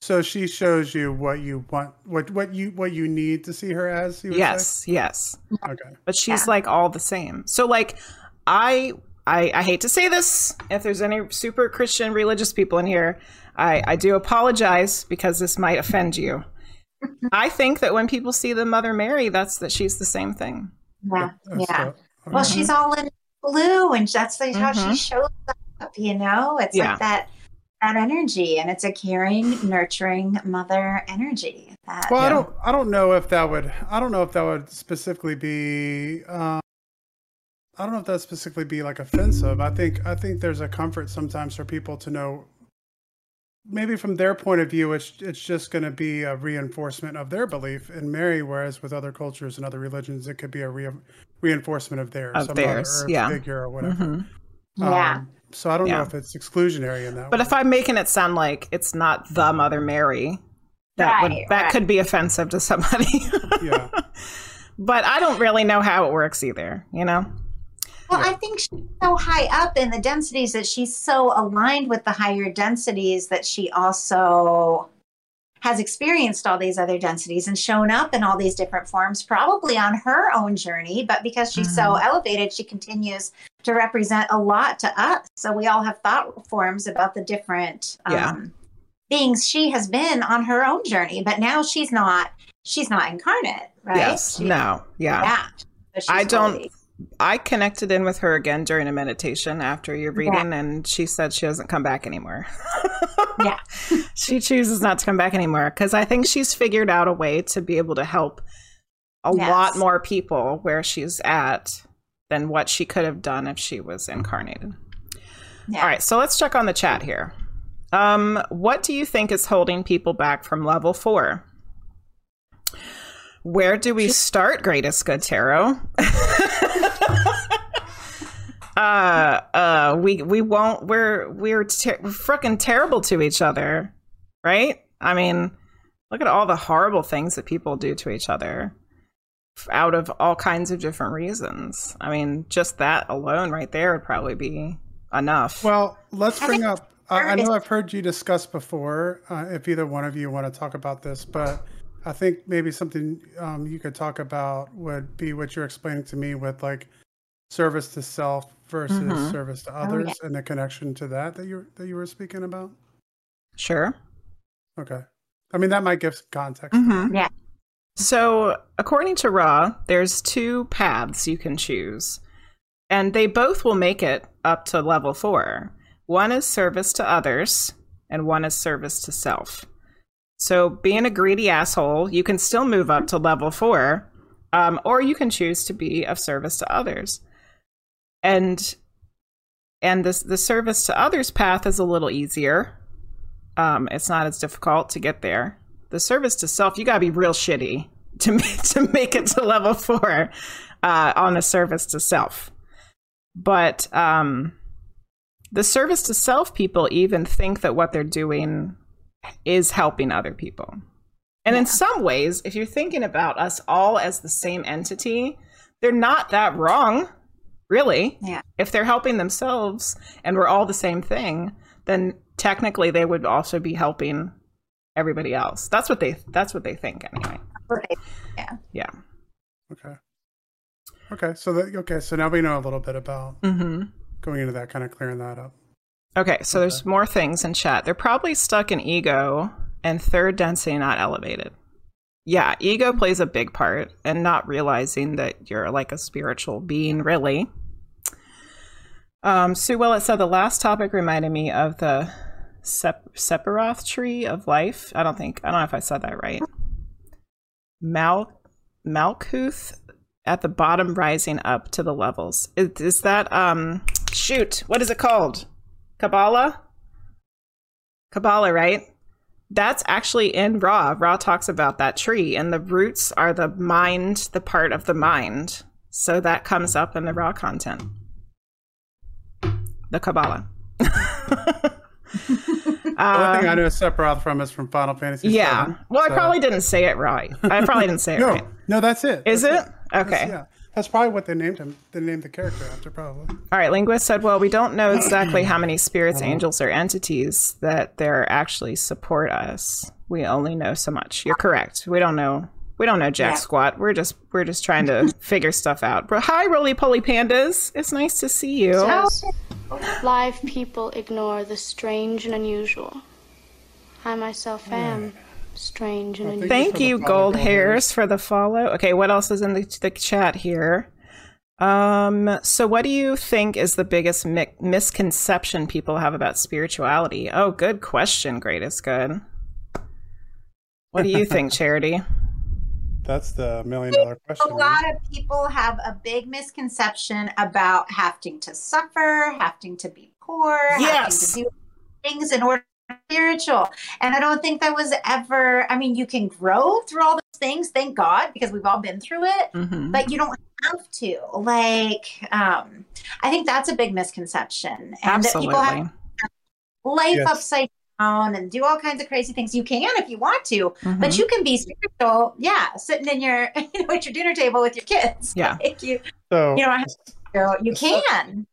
So she shows you what you want, what what you what you need to see her as. You would Yes, yes. Okay. but she's Yeah. like all the same. So like I, I I hate to say this if there's any super Christian religious people in here, I I do apologize because this might offend you. I think that when people see the Mother Mary, that's that she's the same thing. Yeah. That's Yeah. so- Well, okay. she's all in blue, and that's like how Mhm. she shows up. You know, it's Yeah. like that that energy, and it's a caring, nurturing mother energy. That, Well, I don't. I don't know if that would. I don't know if that would specifically be. Um, I don't know if that specifically be like offensive. I think. I think there's a comfort sometimes for people to know. Maybe from their point of view, it's it's just going to be a reinforcement of their belief in Mary, whereas with other cultures and other religions, it could be a re- reinforcement of theirs, Of some theirs, Earth yeah. figure or whatever. Mhm. yeah. So I don't know if it's exclusionary in that. But way. if I'm making it sound like it's not the Mother Mary, that would that right. could be offensive to somebody. yeah, but I don't really know how it works either. You know. Well, Yeah. I think she's so high up in the densities that she's so aligned with the higher densities that she also has experienced all these other densities and shown up in all these different forms, probably on her own journey. But because she's so Mm-hmm. elevated, she continues to represent a lot to us. So we all have thought forms about the different Yeah. um, beings she has been on her own journey. But now she's not. She's not incarnate, right? Yes. She- No. Yeah. Yeah. So I don't- holy. I connected in with her again during a meditation after your reading, and she said she doesn't come back anymore. Yeah. she chooses not to come back anymore because I think she's figured out a way to be able to help a Yes. lot more people where she's at than what she could have done if she was incarnated. Yeah. All right, so let's check on the chat here. Um, what do you think is holding people back from level four? Where do we start, greatest good tarot? uh, uh, we we won't. We're we're ter- freaking terrible to each other, right? I mean, look at all the horrible things that people do to each other out of all kinds of different reasons. I mean, just that alone, right there, would probably be enough. Well, let's bring up. I, I know I've heard you discuss before. Uh, if either one of you want to talk about this, but I think maybe something um, you could talk about would be what you're explaining to me with like service to self versus Mhm. service to Oh, yeah. others, and the connection to that that you that you were speaking about. sure. Okay, I mean that might give some context. Mhm. Yeah. So, according to Ra, there's two paths you can choose, and they both will make it up to level four. One is service to others, and one is service to self. So, being a greedy asshole, you can still move up to level four, um, or you can choose to be of service to others. And and this the service to others path is a little easier. Um, it's not as difficult to get there. The service to self, you gotta be real shitty to make, to make it to level four uh, on a service to self. But um, the service to self people even think that what they're doing is helping other people. And in some ways, if you're thinking about us all as the same entity, they're not that wrong, really. Yeah. If they're helping themselves and we're all the same thing, then technically they would also be helping everybody else. That's what they that's what they think anyway. Yeah. Yeah. Okay. Okay. So that okay. So now we know a little bit about Mhm. going into that, kind of clearing that up. Okay, so there's more things in chat. They're probably stuck in ego and third density not elevated. Yeah, ego plays a big part and not realizing that you're like a spiritual being, really. Um, Sue Willett said the last topic reminded me of the Sep- Sephiroth tree of life. I don't think, I don't know if I said that right. Mal- Malkuth at the bottom rising up to the levels. Is, is that, um, shoot, what is it called? Kabbalah? Kabbalah, right? That's actually in Ra. Ra talks about that tree, and the roots are the mind, the part of the mind. So that comes up in the Ra content. The Kabbalah. The only thing I Um, know Sephiroth from is from Final Fantasy. yeah. VII, Well, I so- probably didn't say it right. I probably didn't say it No, right. no, that's it. Is it? That's That's- Okay. yeah, that's probably what they named him. They named the character after, probably. All right, linguist said, "Well, we don't know exactly how many spirits, angels, or entities that there actually support us. We only know so much." You're correct. We don't know. We don't know jack Yeah. squat. We're just we're just trying to figure stuff out. But hi, roly poly pandas. It's nice to see you. Live people ignore the strange and unusual. I myself am strange and unusual. Thank you, gold Gold hairs, for the follow. Okay, what else is in the, the chat here? Um, so what do you think is the biggest mi- misconception people have about spirituality? Oh, good question. Great is good. What do you think, Charity? That's the million dollar question. A lot of people have a big misconception about having to suffer, having to be poor, Yes. having to do things in order to be spiritual. And I don't think that was ever, I mean, you can grow through all those things, thank God, because we've all been through it, hmm but you don't have to. Like, um, I think that's a big misconception. And that people have life Yes. upside down and do all kinds of crazy things. You can if you want to, Mhm. but you can be spiritual, yeah, sitting in your you know, at your dinner table with your kids. Yeah. Like you So, you don't have to, you can.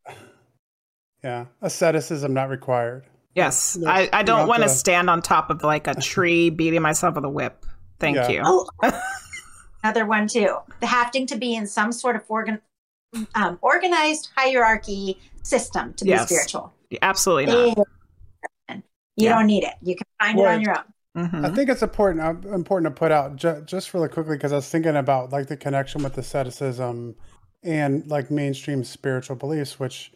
yeah, asceticism not required. Yes, No, I, I don't want to to- stand on top of like a tree beating myself with a whip. Thank Yeah. you. Oh, another one too. The having to be in some sort of organ, um, organized hierarchy system to be Yes. spiritual. Absolutely not. You Yeah. don't need it. You can find it on your own. Mhm. I think it's important uh, important to put out ju- just really quickly because I was thinking about like the connection with asceticism and like mainstream spiritual beliefs, which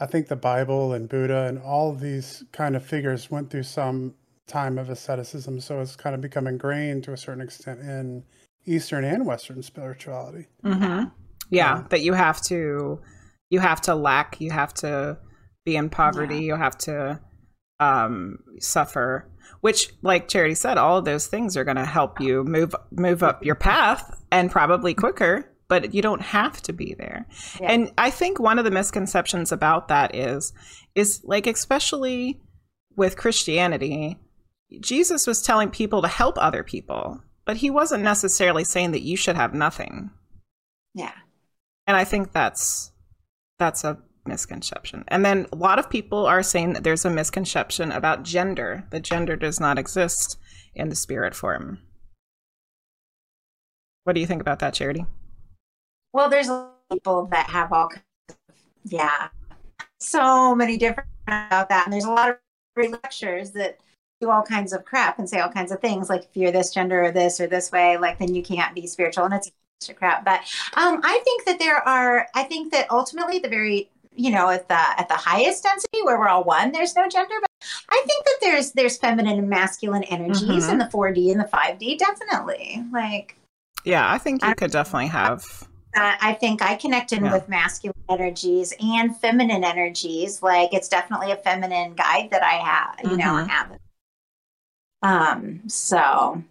I think the Bible and Buddha and all of these kind of figures went through some time of asceticism, so it's kind of become ingrained to a certain extent in Eastern and Western spirituality. hmm Yeah, that you have to, you have to lack, you have to be in poverty, you have to um, suffer. Which, like Charity said, all of those things are going to help you move move up your path and probably quicker. But you don't have to be there. Yeah. And I think one of the misconceptions about that is, is like especially with Christianity, Jesus was telling people to help other people, but he wasn't necessarily saying that you should have nothing Yeah. and i think that's that's a misconception and then a lot of people are saying that there's a misconception about gender that gender does not exist in the spirit form what do you think about that charity Well, there's people that have all yeah, so many different about that. And there's a lot of lectures that do all kinds of crap and say all kinds of things like if you're this gender or this or this way, like then you can't be spiritual. And it's crap. But um, I think that there are, I think that ultimately the very you know at the at the highest density where we're all one there's no gender but i think that there's there's feminine and masculine energies Mhm. in the 4d and the 5d definitely like yeah i think you I- could definitely have I think I connect in Yeah. with masculine energies and feminine energies. Like it's definitely a feminine guide that I have, you know, I have. Um, so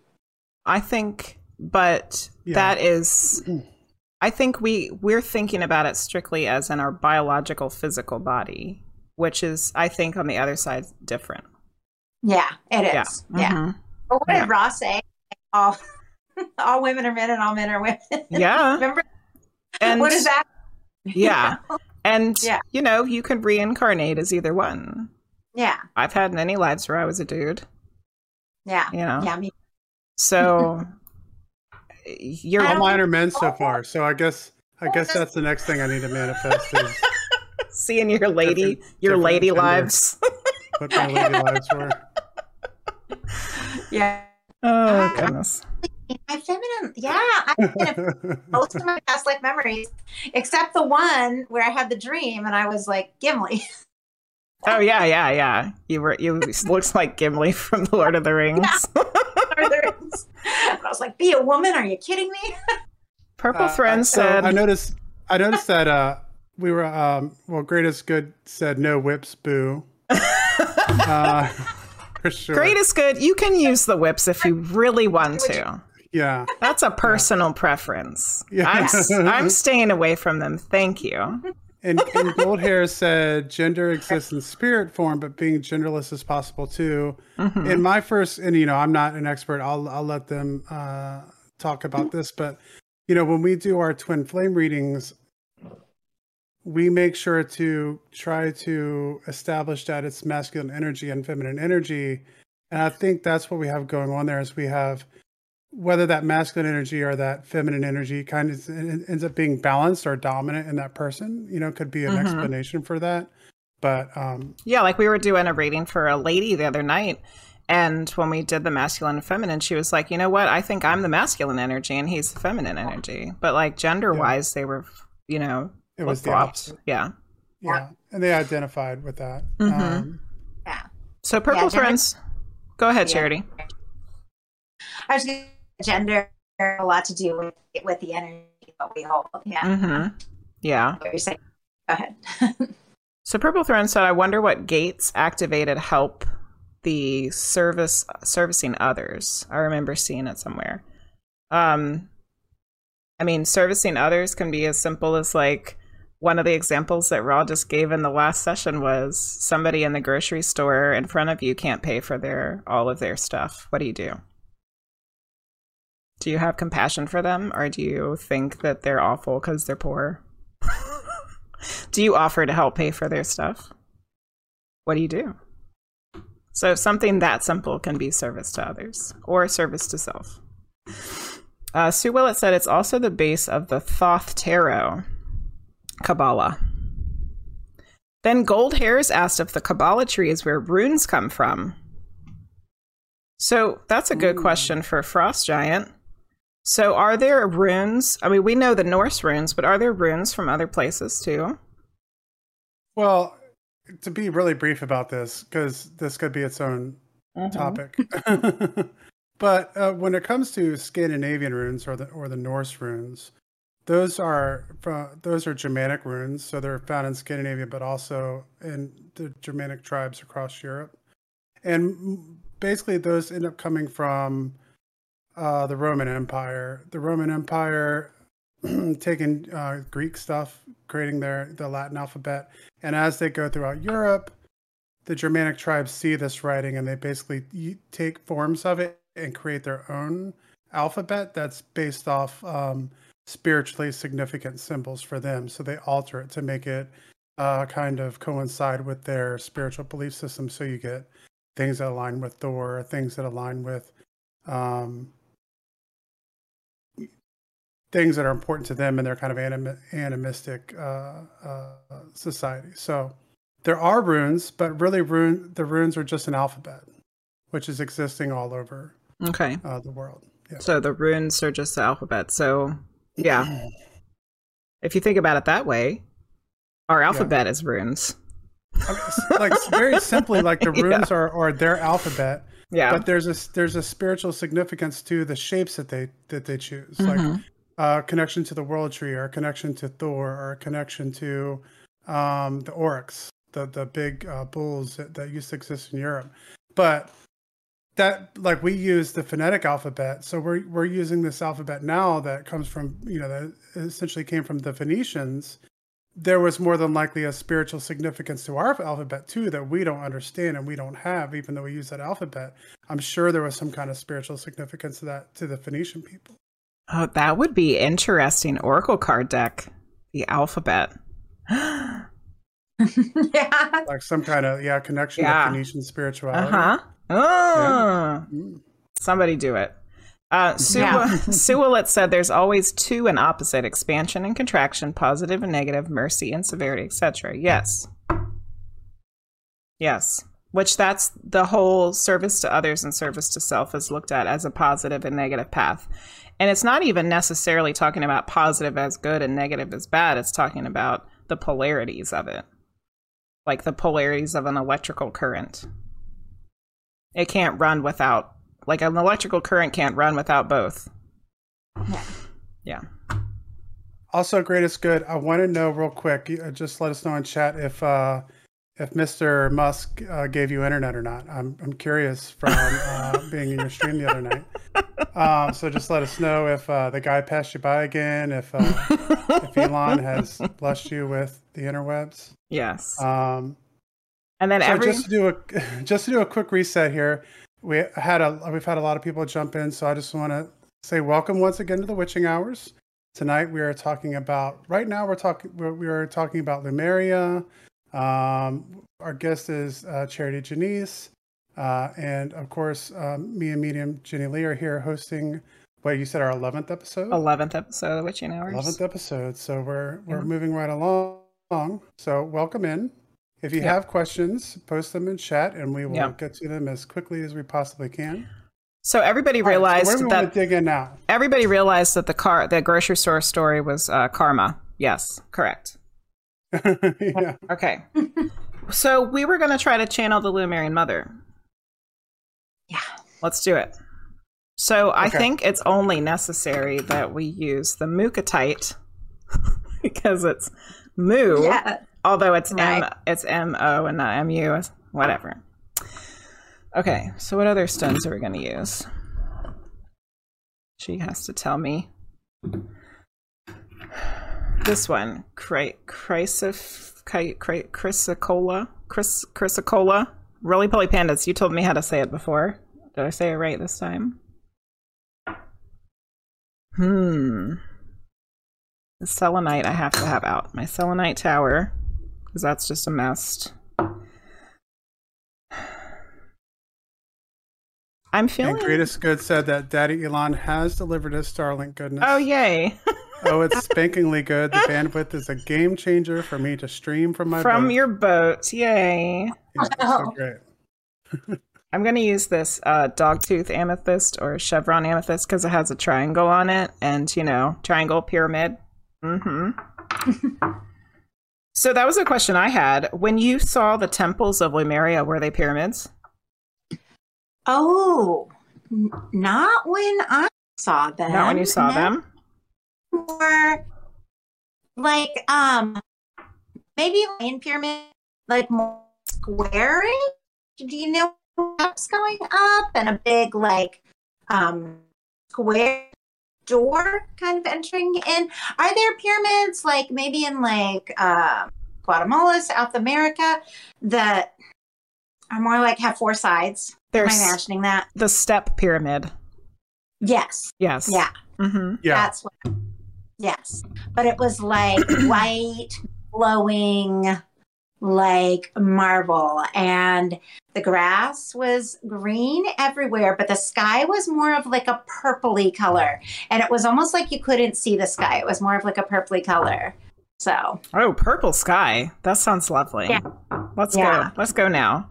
i think but Yeah. that is i think we we're thinking about it strictly as in our biological physical body which is, I think, on the other side, different. Yeah, it is. Yeah. Yeah. Mhm. But what Yeah. did Ross say? All, all women are men and all men are women. Yeah. Remember And what is that? Yeah. And, Yeah. you know, you can reincarnate as either one. Yeah. I've had many lives where I was a dude, Yeah. you know. Yeah. Me. So you're All don't- mine are men so far, so I guess I guess that's the next thing I need to manifest is seeing your lady, Different- your different lady gender. lives. what my lady lives were. Yeah. oh, uh, goodness. My feminine. Yeah. I in most of my past life memories, except the one where I had the dream and I was like Gimli. Oh, yeah, yeah, yeah. You were, you looks like Gimli from The Lord of the Rings. and I was like, be a woman? Are you kidding me? Purple Uh, Throne so said, I noticed I noticed that uh we were um well greatest good said no whips boo. uh for sure. Greatest good. You can use the whips if you really want to. Yeah. That's a personal preference. Yeah. I'm, s- I'm staying away from them. Thank you. And, and gold hair said gender exists in spirit form, but being genderless is possible too. Mhm. In my first, and you know, I'm not an expert. I'll I'll let them uh, talk about this, but you know, when we do our twin flame readings, we make sure to try to establish that it's masculine energy and feminine energy, and I think that's what we have going on there. Is we have whether that masculine energy or that feminine energy kind of ends up being balanced or dominant in that person, you know, could be an Mhm. explanation for that. But um, Yeah, like we were doing a reading for a lady the other night. And when we did the masculine and feminine, she was like, you know what? I think I'm the masculine energy and he's the feminine energy. But like gender wise, they were, you know, it was the opposite. Yeah. Yeah, and they identified with that. Mhm. Um, So Purple Yeah, Friends, go ahead, Yeah. Charity. I was gonna gender a lot to do with with the energy that we hold. Yeah. Mm-hmm. Yeah. What you're saying. Go ahead. So Purple Throne said, I wonder what gates activated help the service servicing others. I remember seeing it somewhere. Um I mean, servicing others can be as simple as like one of the examples that Ra just gave in the last session was somebody in the grocery store in front of you can't pay for their all of their stuff. What do you do? Do you have compassion for them or do you think that they're awful because they're poor? do you offer to help pay for their stuff? What do you do? So something that simple can be service to others or service to self. Uh, Sue Willett said it's also the base of the Thoth Tarot, Kabbalah. Then Gold Hairs asked if the Kabbalah tree is where runes come from. So that's a good Ooh. question for Frost Giant. So are there runes? I mean, we know the Norse runes, but are there runes from other places too? well, to be really brief about this, because this could be its own Mhm. topic. but uh, when it comes to Scandinavian runes or the or the Norse runes, those are fro- those are Germanic runes, so they're found in Scandinavia, but also in the Germanic tribes across Europe. And basically, those end up coming from uh, the Roman Empire. The Roman Empire taking uh, Greek stuff, creating their the Latin alphabet, and as they go throughout Europe, the Germanic tribes see this writing and they basically take forms of it and create their own alphabet that's based off um, spiritually significant symbols for them. So they alter it to make it uh, kind of coincide with their spiritual belief system. So you get things that align with Thor, things that align with um, things that are important to them in their kind of anim- animistic uh, uh, society. So there are runes, but really, rune the runes are just an alphabet, which is existing all over Okay. uh, the world. Yeah. So the runes are just the alphabet. So yeah, if you think about it that way, our alphabet is runes. I mean, like very simply, like the Yeah. runes are, are their alphabet, Yeah. but there's a there's a spiritual significance to the shapes that they that they choose, Mhm. like uh, connection to the world tree, or a connection to Thor, or a connection to um, the aurochs, the the big uh, bulls that, that used to exist in Europe. But that like we use the phonetic alphabet, so we're we're using this alphabet now that comes from you know that essentially came from the Phoenicians there was more than likely a spiritual significance to our alphabet too that we don't understand and we don't have, even though we use that alphabet. I'm sure there was some kind of spiritual significance to that to the Phoenician people. Oh, that would be interesting. Oracle card deck, the alphabet. yeah. Like some kind of yeah connection Yeah. to Phoenician spirituality. Uh huh. Oh, Mm. somebody do it. Uh, Sue, Yeah. Sue Willett said there's always two and opposite expansion and contraction, positive and negative, mercy and severity, etc. Yes. Yes. Which that's the whole service to others and service to self is looked at as a positive and negative path. And it's not even necessarily talking about positive as good and negative as bad. It's talking about the polarities of it, like the polarities of an electrical current. It can't run without, like an electrical current can't run without both. Yeah. Yeah. Also, greatest good. I want to know real quick. uh, Just let us know in chat if uh, if Mr. Musk uh, gave you internet or not. I'm I'm curious from uh, being in your stream the other night. Um, so just let us know if uh, the guy passed you by again. If uh, if Elon has blessed you with the interwebs. Yes. Um, and then so every just to do a just to do a quick reset here, we had a we've had a lot of people jump in, so I just want to say welcome once again to the Witching Hours. Tonight we are talking about. Right now we're talking we are talking about Lemuria. Um, our guest is uh, Charity Janisse, uh, and of course um, me and Medium Jenny Lee are here hosting. What you said our eleventh episode. eleventh episode of Witching Hours. Eleventh episode. So we're we're Yeah. moving right along. So welcome in. If you Yeah. have questions, post them in chat, and we will Yeah. get to them as quickly as we possibly can. So everybody All right, so realized where do we that dig in now? everybody realized that the car the grocery store story was uh, karma. Yes, correct. yeah. Okay. so we were going to try to channel the Lemurian mother. Yeah. Let's do it. So I think it's only necessary that we use the Mookaite because it's Mu, Yeah. although it's M it's M O and not M U, whatever. Okay, so what other stones are we going to use? She has to tell me. This one, Cry- Chrysif- Cry- Cry- Chrysicola, Chris- Chrysicola. Roly Poly Pandas, you told me how to say it before. Did I say it right this time? Hmm. The selenite I have to have out. My selenite tower, because that's just a mess. I'm feeling. And Greatest Good said that Daddy Elon has delivered his Starlink goodness. Oh, yay. oh, it's spankingly good. The bandwidth is a game changer for me to stream from my From boat. your boat. Yay. Yeah, it's so great. I'm going to use this uh, dogtooth amethyst or chevron amethyst because it has a triangle on it and, you know, triangle pyramid. hmm. so that was a question I had. When you saw the temples of Lemuria, were they pyramids? Oh, n- not when I saw them. Not when you saw No, them? More like um, maybe lion pyramid, like more squarish. Do you know what's going up and a big like um square door kind of entering in? Are there pyramids like maybe in like um Guatemala, South America that are more like have four sides? Am I imagining that? the step pyramid. Yes. Yes. Yeah. Mm-hmm. Yeah. That's what. Yes, but it was like white, glowing, like marble, and the grass was green everywhere, but the sky was more of like a purpley color, and it was almost like you couldn't see the sky. It was more of like a purpley color. So Oh, purple sky. That sounds lovely. Yeah. Let's Yeah. go. Let's go now.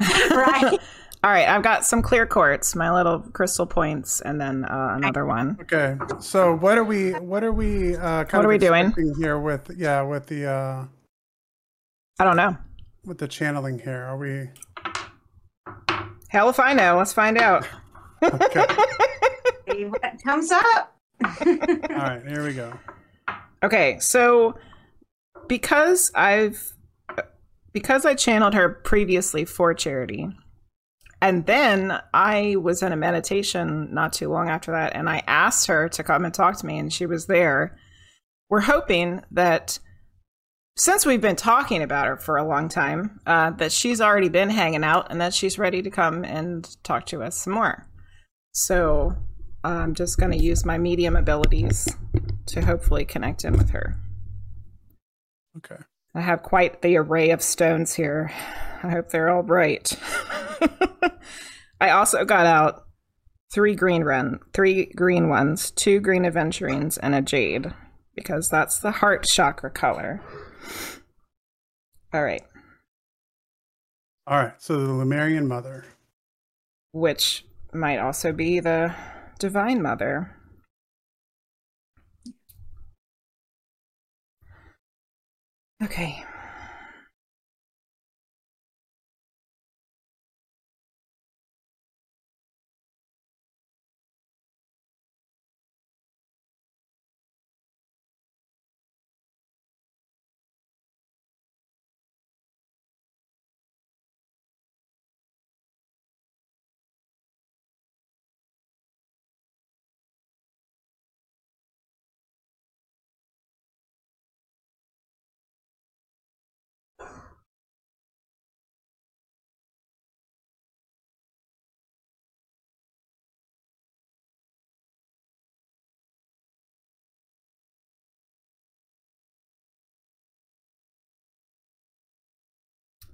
right, All right, I've got some clear quartz, my little crystal points, and then uh, another one. Okay. So what are we what are we uh kind What of are we doing? here with yeah, with the uh I don't know. with the channeling here? Are we Hell if I know. Let's find out. okay. see what comes up. All right, here we go. Okay, so because I've because I channeled her previously for charity, and then I was in a meditation not too long after that, and I asked her to come and talk to me, and she was there. We're hoping that since we've been talking about her for a long time, uh, that she's already been hanging out and that she's ready to come and talk to us some more. So I'm just going to use my medium abilities to hopefully connect in with her. Okay. I have quite the array of stones here. I hope they're all bright. I also got out three green run, three green ones, two green aventurines, and a jade because that's the heart chakra color. All right, All right. So the Lemurian mother. which might also be the divine mother. Okay.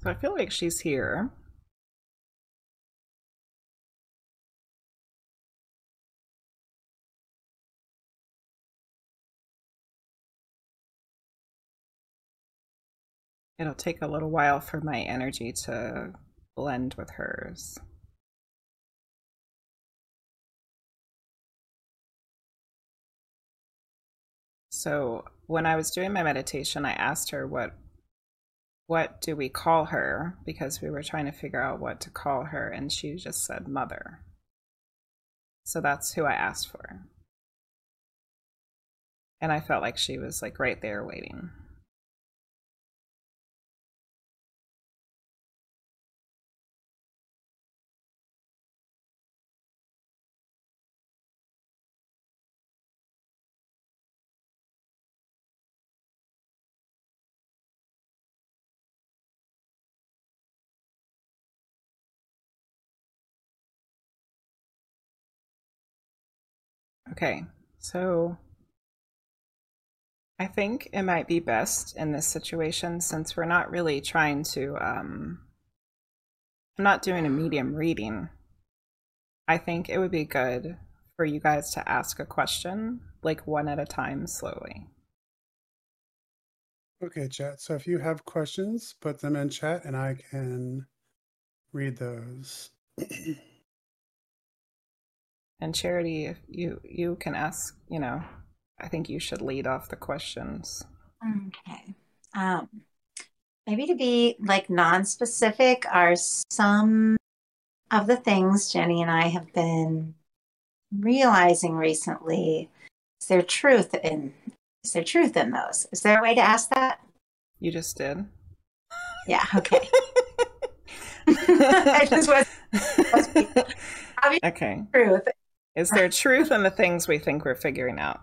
I feel like she's here. It'll take a little while for my energy to blend with hers. So when I was doing my meditation, I asked her what what do we call her because we were trying to figure out what to call her and she just said mother. So that's who I asked for. And I felt like she was like right there waiting. Okay, so I think it might be best in this situation since we're not really trying to. Um, I'm not doing a medium reading. I think it would be good for you guys to ask a question, like one at a time, slowly. Okay, chat. So if you have questions, put them in chat and I can read those. And Charity, if you you can ask, you know, I think you should lead off the questions. Okay. Um, maybe to be like non-specific are some of the things Jenny and I have been realizing recently. Is there truth in is there truth in those? Is there a way to ask that? You just did. Yeah, okay. I just was obviously okay. truth. Is there truth in the things we think we're figuring out?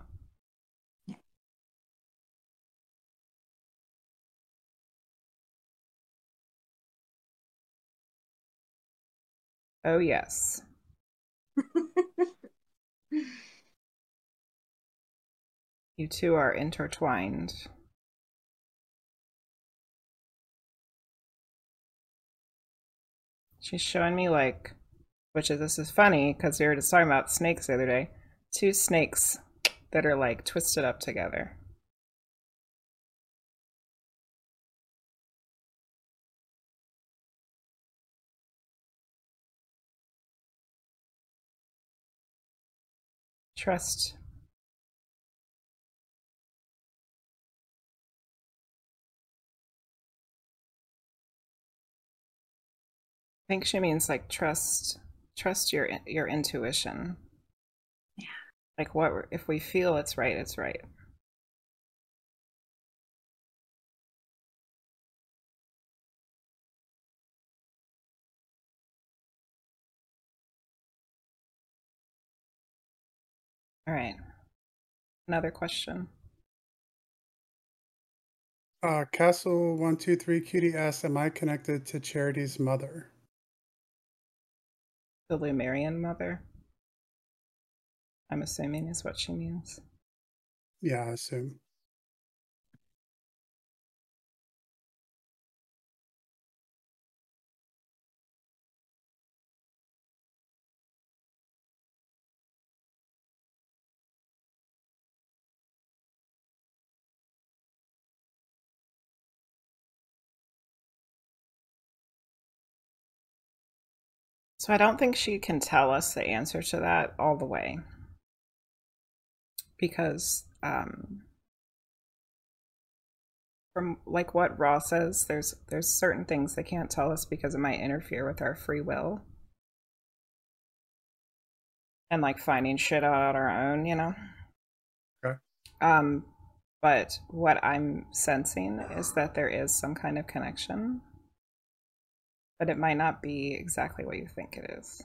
Oh, yes. You two are intertwined. She's showing me like, which is this is funny because we were just talking about snakes the other day. Two snakes that are like twisted up together. Trust. I think she means like trust trust your your intuition. Yeah. Like what if we feel it's right, it's right. All right. Another question. Uh, Castle one two three cutie asks, "Am I connected to Charity's mother?" The Lemurian mother. I'm assuming is what she means. Yeah, I assume. So I don't think she can tell us the answer to that all the way. Because um from like what Ra says, there's there's certain things they can't tell us because it might interfere with our free will. And like finding shit out on our own, you know? Okay. Um but what I'm sensing is that there is some kind of connection but it might not be exactly what you think it is.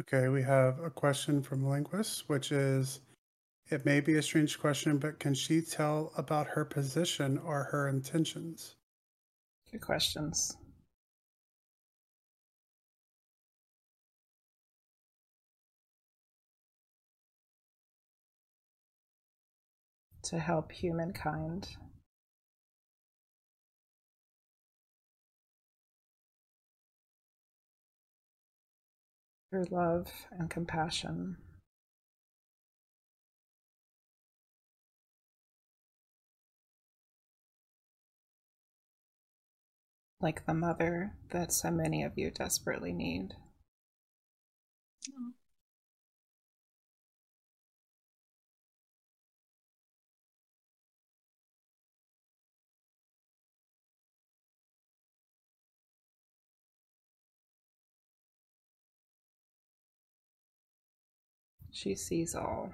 Okay, we have a question from Linguist, which is it may be a strange question, but can she tell about her position or her intentions? Good questions. To help humankind. Through love and compassion. Like the mother that so many of you desperately need. She sees all.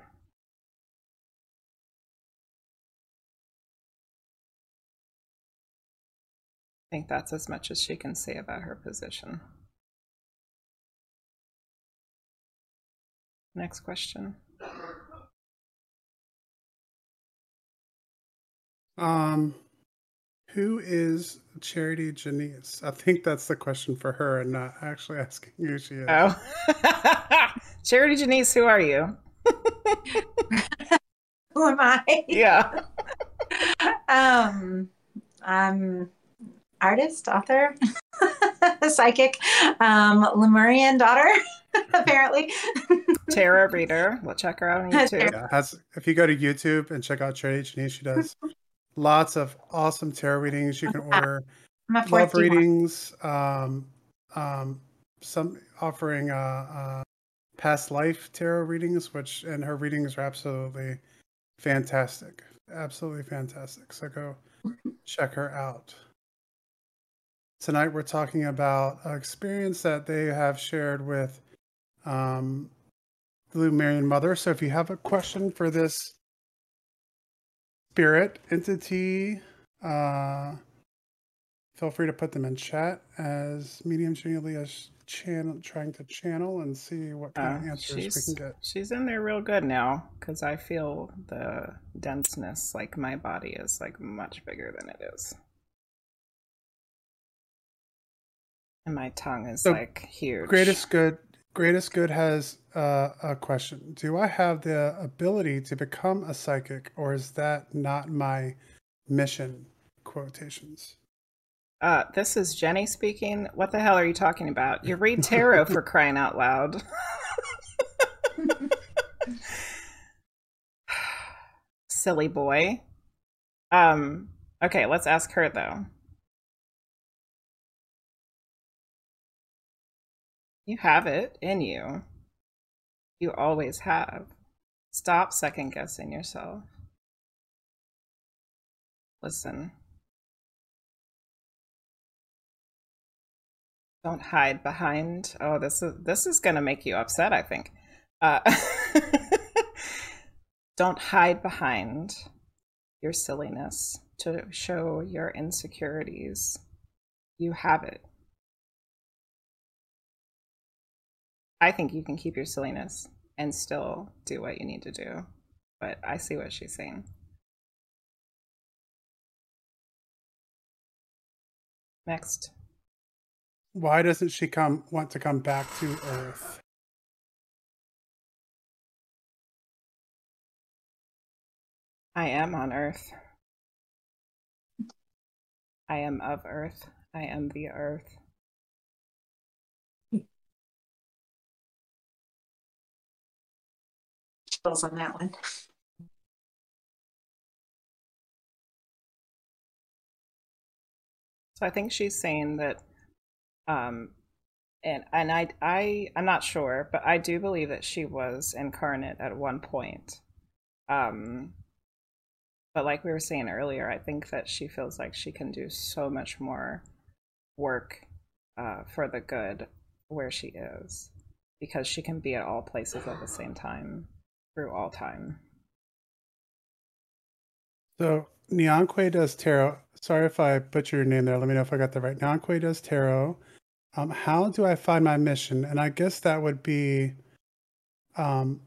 I think that's as much as she can say about her position. Next question. Um, who is Charity Janisse? I think that's the question for her and not actually asking who she is. Oh. Charity Janisse, who are you? Who am I? Yeah. um, I'm artist, author, psychic, um, Lemurian daughter, apparently. Tarot reader. We'll check her out on YouTube. Yeah, has if you go to YouTube and check out Charity Janisse, she does lots of awesome tarot readings. You can order love readings. Um, um, some offering uh, uh, past life tarot readings, which and her readings are absolutely fantastic, absolutely fantastic. So go check her out. Tonight we're talking about an experience that they have shared with um, the Lemurian Mother. So if you have a question for this spirit entity, uh, feel free to put them in chat as medium Julia is channel trying to channel and see what kind of Uh, answers we can get. she's in there real good now because I feel the denseness. Like my body is like much bigger than it is. And my tongue is So, like huge. Greatest good, greatest good has uh, a question. Do I have the ability to become a psychic, or is that not my mission? Quotations. Uh, this is Jenny speaking. What the hell are you talking about? You read tarot for crying out loud. Silly boy. Um, okay, let's ask her though. You have it in you. You always have. Stop second guessing yourself. Listen. Don't hide behind. Oh, this is this is gonna make you upset. I think. Uh, don't hide behind your silliness to show your insecurities. You have it. I think you can keep your silliness and still do what you need to do. But I see what she's saying. Next. Why doesn't she come want to come back to Earth? I am on Earth. I am of Earth. I am the Earth. Chills on that one. So I think she's saying that, um, and and I I I'm not sure, but I do believe that she was incarnate at one point. Um, but like we were saying earlier, I think that she feels like she can do so much more work uh, for the good where she is because she can be at all places at the same time through all time. So Nyankwe does tarot. Sorry if I put your name there. Let me know if I got that right. Nyankwe does tarot. Um, how do I find my mission? And I guess that would be um,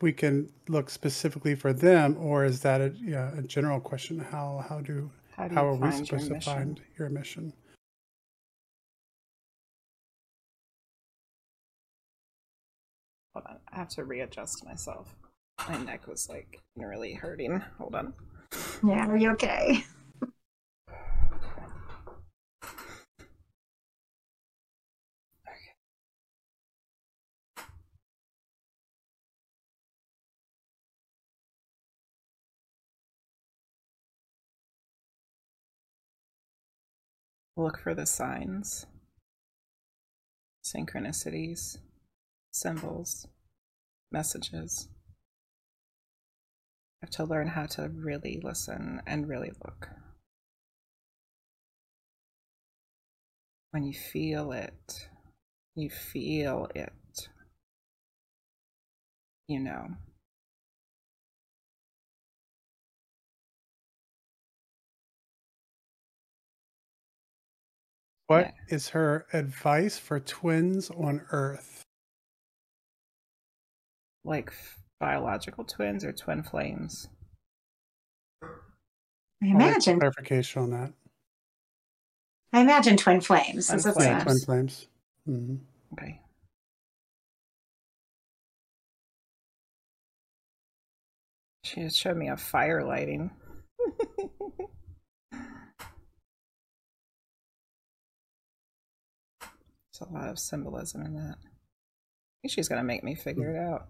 we can look specifically for them, or is that a, yeah, a general question? How how do How do how are we supposed to find your mission? I have to readjust myself. My neck was like really hurting. Hold on. Yeah, are you okay? Look for the signs, synchronicities, symbols, messages. I have to learn how to really listen and really look. When you feel it, you feel it. You know. What is her advice for twins on Earth? Like biological twins or twin flames. I I'll wait for imagine. clarification on that. I imagine twin flames. Twin flames. Yeah, twin flames. hmm Okay. She just showed me a fire lighting. There's a lot of symbolism in that. I think she's gonna make me figure it out.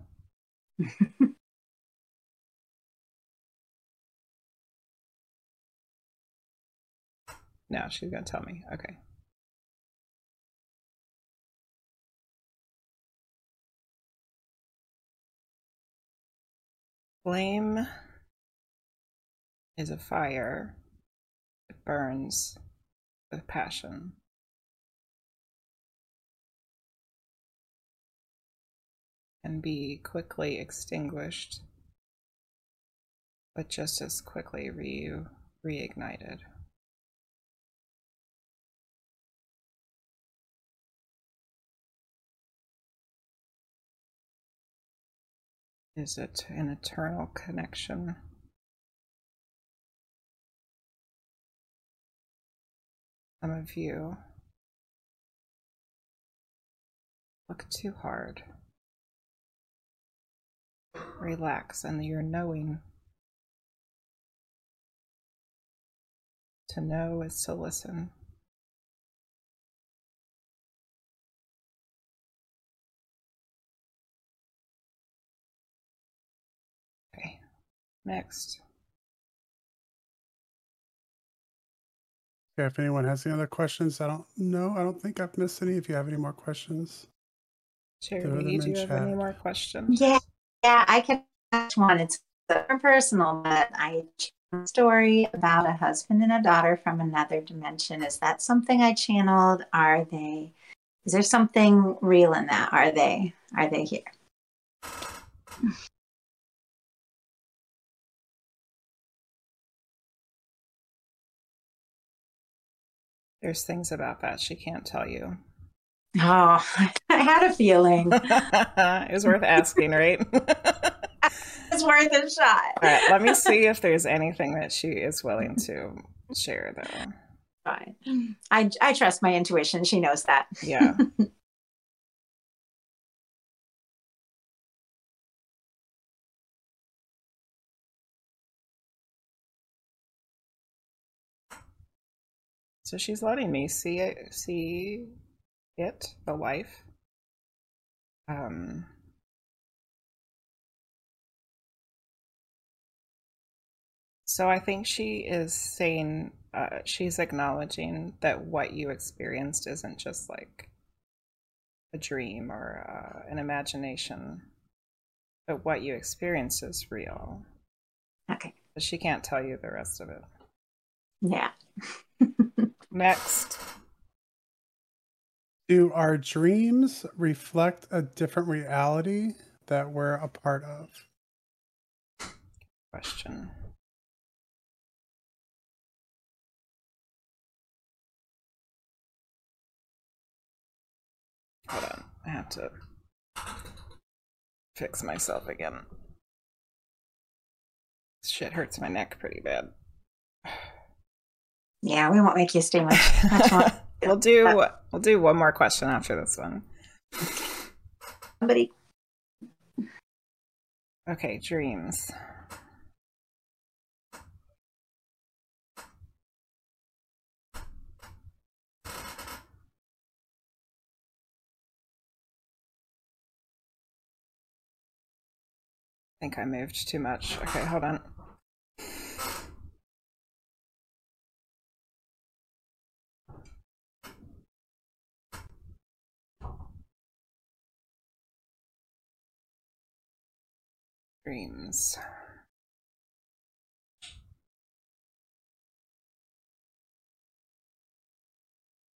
No, she's gonna tell me. Okay. Flame is a fire. It burns with passion. Be quickly extinguished, but just as quickly re reignited. Is it an eternal connection? Some of you look too hard. Relax, and you're knowing. To know is to listen. Okay, next. Okay, if anyone has any other questions, I don't know. I don't think I've missed any. If you have any more questions, Throw them Charity, do you have any more questions? Yeah, yeah, I can catch one. It's personal, but I story about a husband and a daughter from another dimension. Is that something I channeled? Are they? Is there something real in that? Are they? Are they here? There's things about that she can't tell you. Oh, I had a feeling. it was worth asking, right? It's worth a shot. All right, let me see if there's anything that she is willing to share, though. Fine. I I trust my intuition. She knows that. Yeah. so she's letting me see it, see it, the life. Um, so I think she is saying uh, she's acknowledging that what you experienced isn't just like a dream or uh, an imagination, but what you experienced is real. Okay. But she can't tell you the rest of it. Yeah. Next. Do our dreams reflect a different reality that we're a part of? Question. Hold on. I have to fix myself again. Shit hurts my neck pretty bad. Yeah, we won't make you stay much. much more. We'll do we'll do one more question after this one. Somebody. Okay, dreams. I think I moved too much. Okay, hold on. Dreams.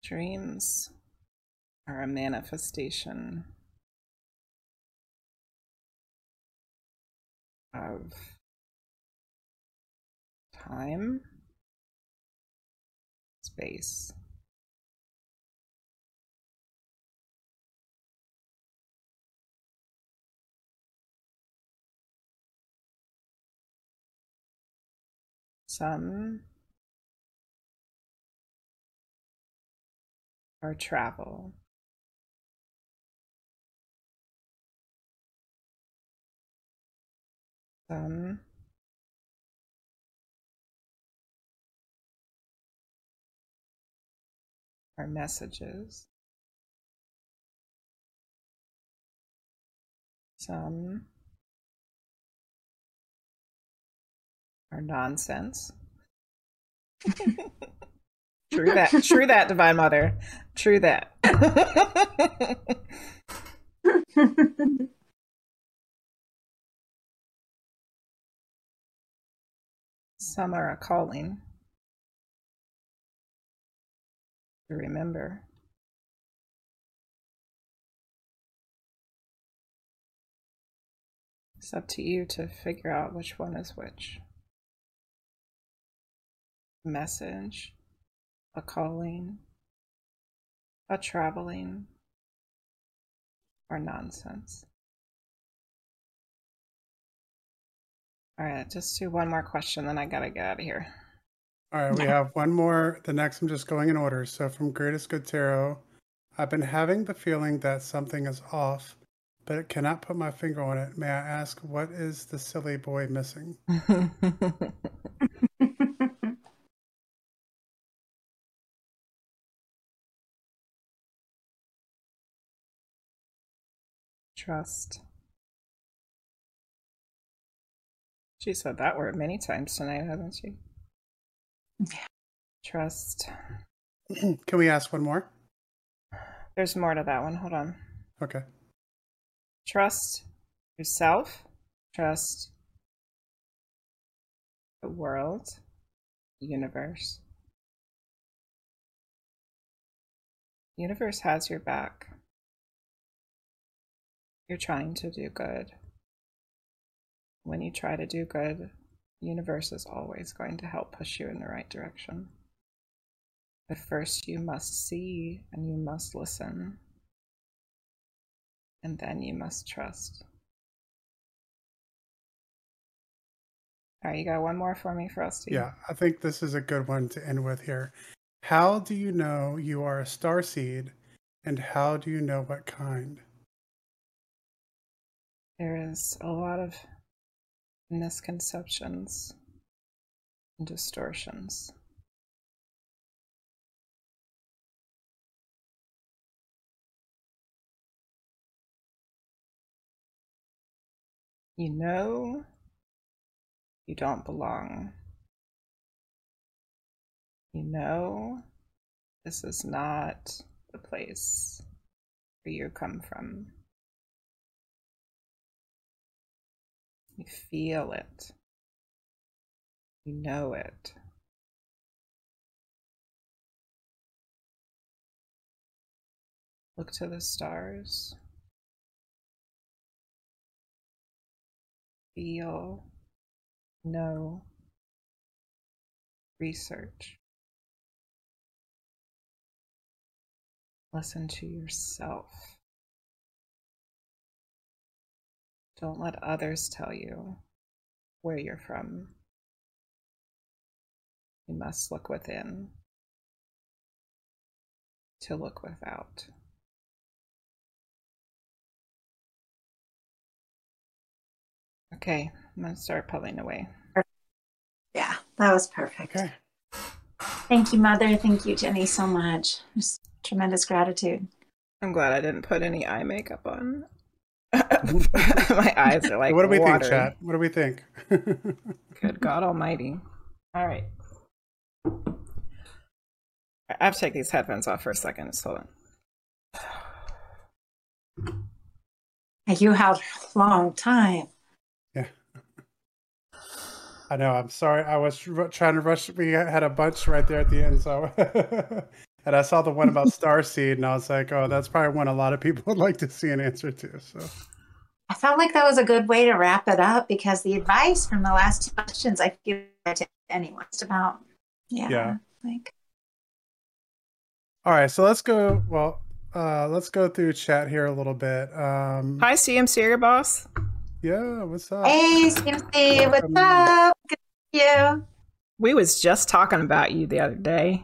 Dreams are a manifestation of time, space. Some are travel. Some are messages. Some are nonsense. true that. True that, Divine Mother. True that. Some are a calling to remember. It's up to you to figure out which one is which. Message, a calling, a traveling, or nonsense. All right, just do one more question, then I gotta get out of here. All right, we have one more. The next I'm just going in order. So from Greatest Good Tarot, I've been having the feeling that something is off, but it cannot put my finger on it. May I ask what is the silly boy missing? Trust. She said that word many times tonight, hasn't she? Yeah. Trust. Can we ask one more? There's more to that one. Hold on. Okay. Trust yourself. Trust the world, the universe. universe has your back. You're trying to do good. When you try to do good, the universe is always going to help push you in the right direction. But first, you must see and you must listen. And then you must trust. All right, you got one more for me for us to Yeah, I think this is a good one to end with here. How do you know you are a star seed, and how do you know what kind? There is a lot of misconceptions and distortions. You know you don't belong. You know this is not the place where you come from. You feel it. You know it. Look to the stars. Feel, know, research. Listen to yourself. Don't let others tell you where you're from. You must look within to look without. Okay, I'm going to start pulling away. Yeah, that was perfect. Okay. Thank you, Mother. Thank you, Jenny, so much. Just tremendous gratitude. I'm glad I didn't put any eye makeup on. My eyes are like what do we watering. think, chat? What do we think? Good God Almighty. All right. I have to take these headphones off for a second. Just hold on. You had a long time. yeah. I know. I'm sorry. I was r- trying to rush. We had a bunch right there at the end, so. and I saw the one about Starseed, and I was like, "Oh, that's probably one a lot of people would like to see an answer to." So. I felt like that was a good way to wrap it up because the advice from the last two questions I give to anyone. It's about, yeah, Yeah. like All right, so let's go. Well, uh, let's go through chat here a little bit. Um, Hi, CMC, your boss. yeah, what's up? Hey, CMC, what's up? Good to see you. We was just talking about you the other day.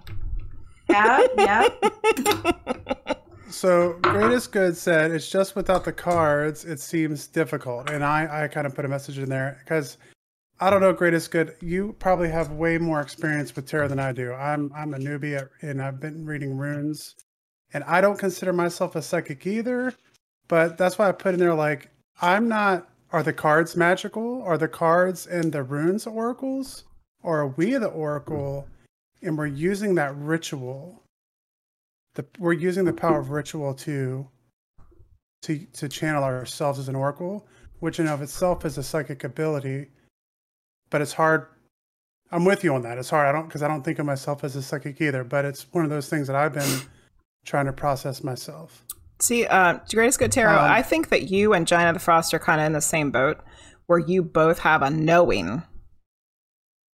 Yeah, yeah. So greatest good said it's just without the cards it seems difficult, and I I kind of put a message in there because I don't know greatest good. You probably have way more experience with tarot than I do. I'm I'm a newbie at, and I've been reading runes, and I don't consider myself a psychic either. But that's why I put in there like I'm not. Are the cards magical? Are the cards and the runes oracles, or are we the oracle, and we're using that ritual? the we're using the power of ritual to to to channel ourselves as an oracle, which in of itself is a psychic ability. But it's hard. I'm with you on that. It's hard. I don't because I don't think of myself as a psychic either. But it's one of those things that I've been trying to process myself. See, uh, Greatest Good Tarot, Um, I think that you and Gina the Frost are kind of in the same boat where you both have a knowing.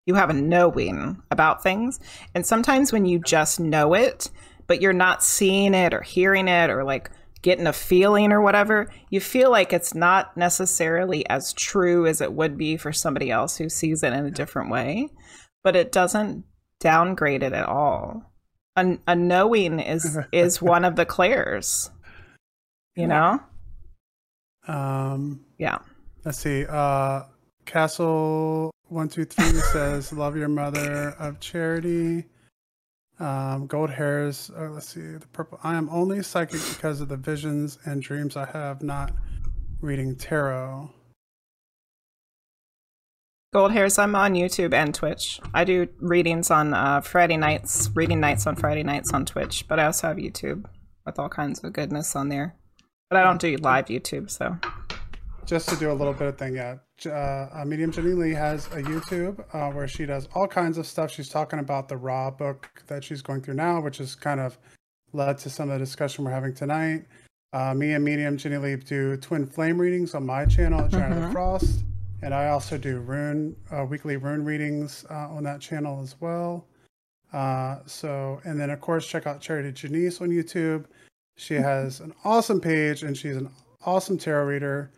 You have a knowing about things. And sometimes when you just know it, but you're not seeing it or hearing it or like getting a feeling or whatever, you feel like it's not necessarily as true as it would be for somebody else who sees it in a different way. But it doesn't downgrade it at all. A, a knowing is is one of the clairs. You know? Um, Yeah. let's see. Uh, Castle one two three says, "Love your mother of charity." Um, gold hairs. Uh, let's see. The purple. I am only psychic because of the visions and dreams I have, not reading tarot. Gold hairs, I'm on YouTube and Twitch. I do readings on uh, Friday nights, reading nights on Friday nights on Twitch, but I also have YouTube with all kinds of goodness on there. But I don't do live YouTube, so Just to do a little bit of thing, yeah. Uh, uh, Medium Jenny Lee has a YouTube uh, where she does all kinds of stuff. She's talking about the Ra book that she's going through now, which has kind of led to some of the discussion we're having tonight. Uh, me and Medium Jenny Lee do twin flame readings on my channel at Giant of the Mhm. Frost, and I also do rune uh, weekly rune readings uh, on that channel as well. Uh, so, and then of course check out Charity Janisse on YouTube. She has an awesome page, and she's an awesome tarot reader.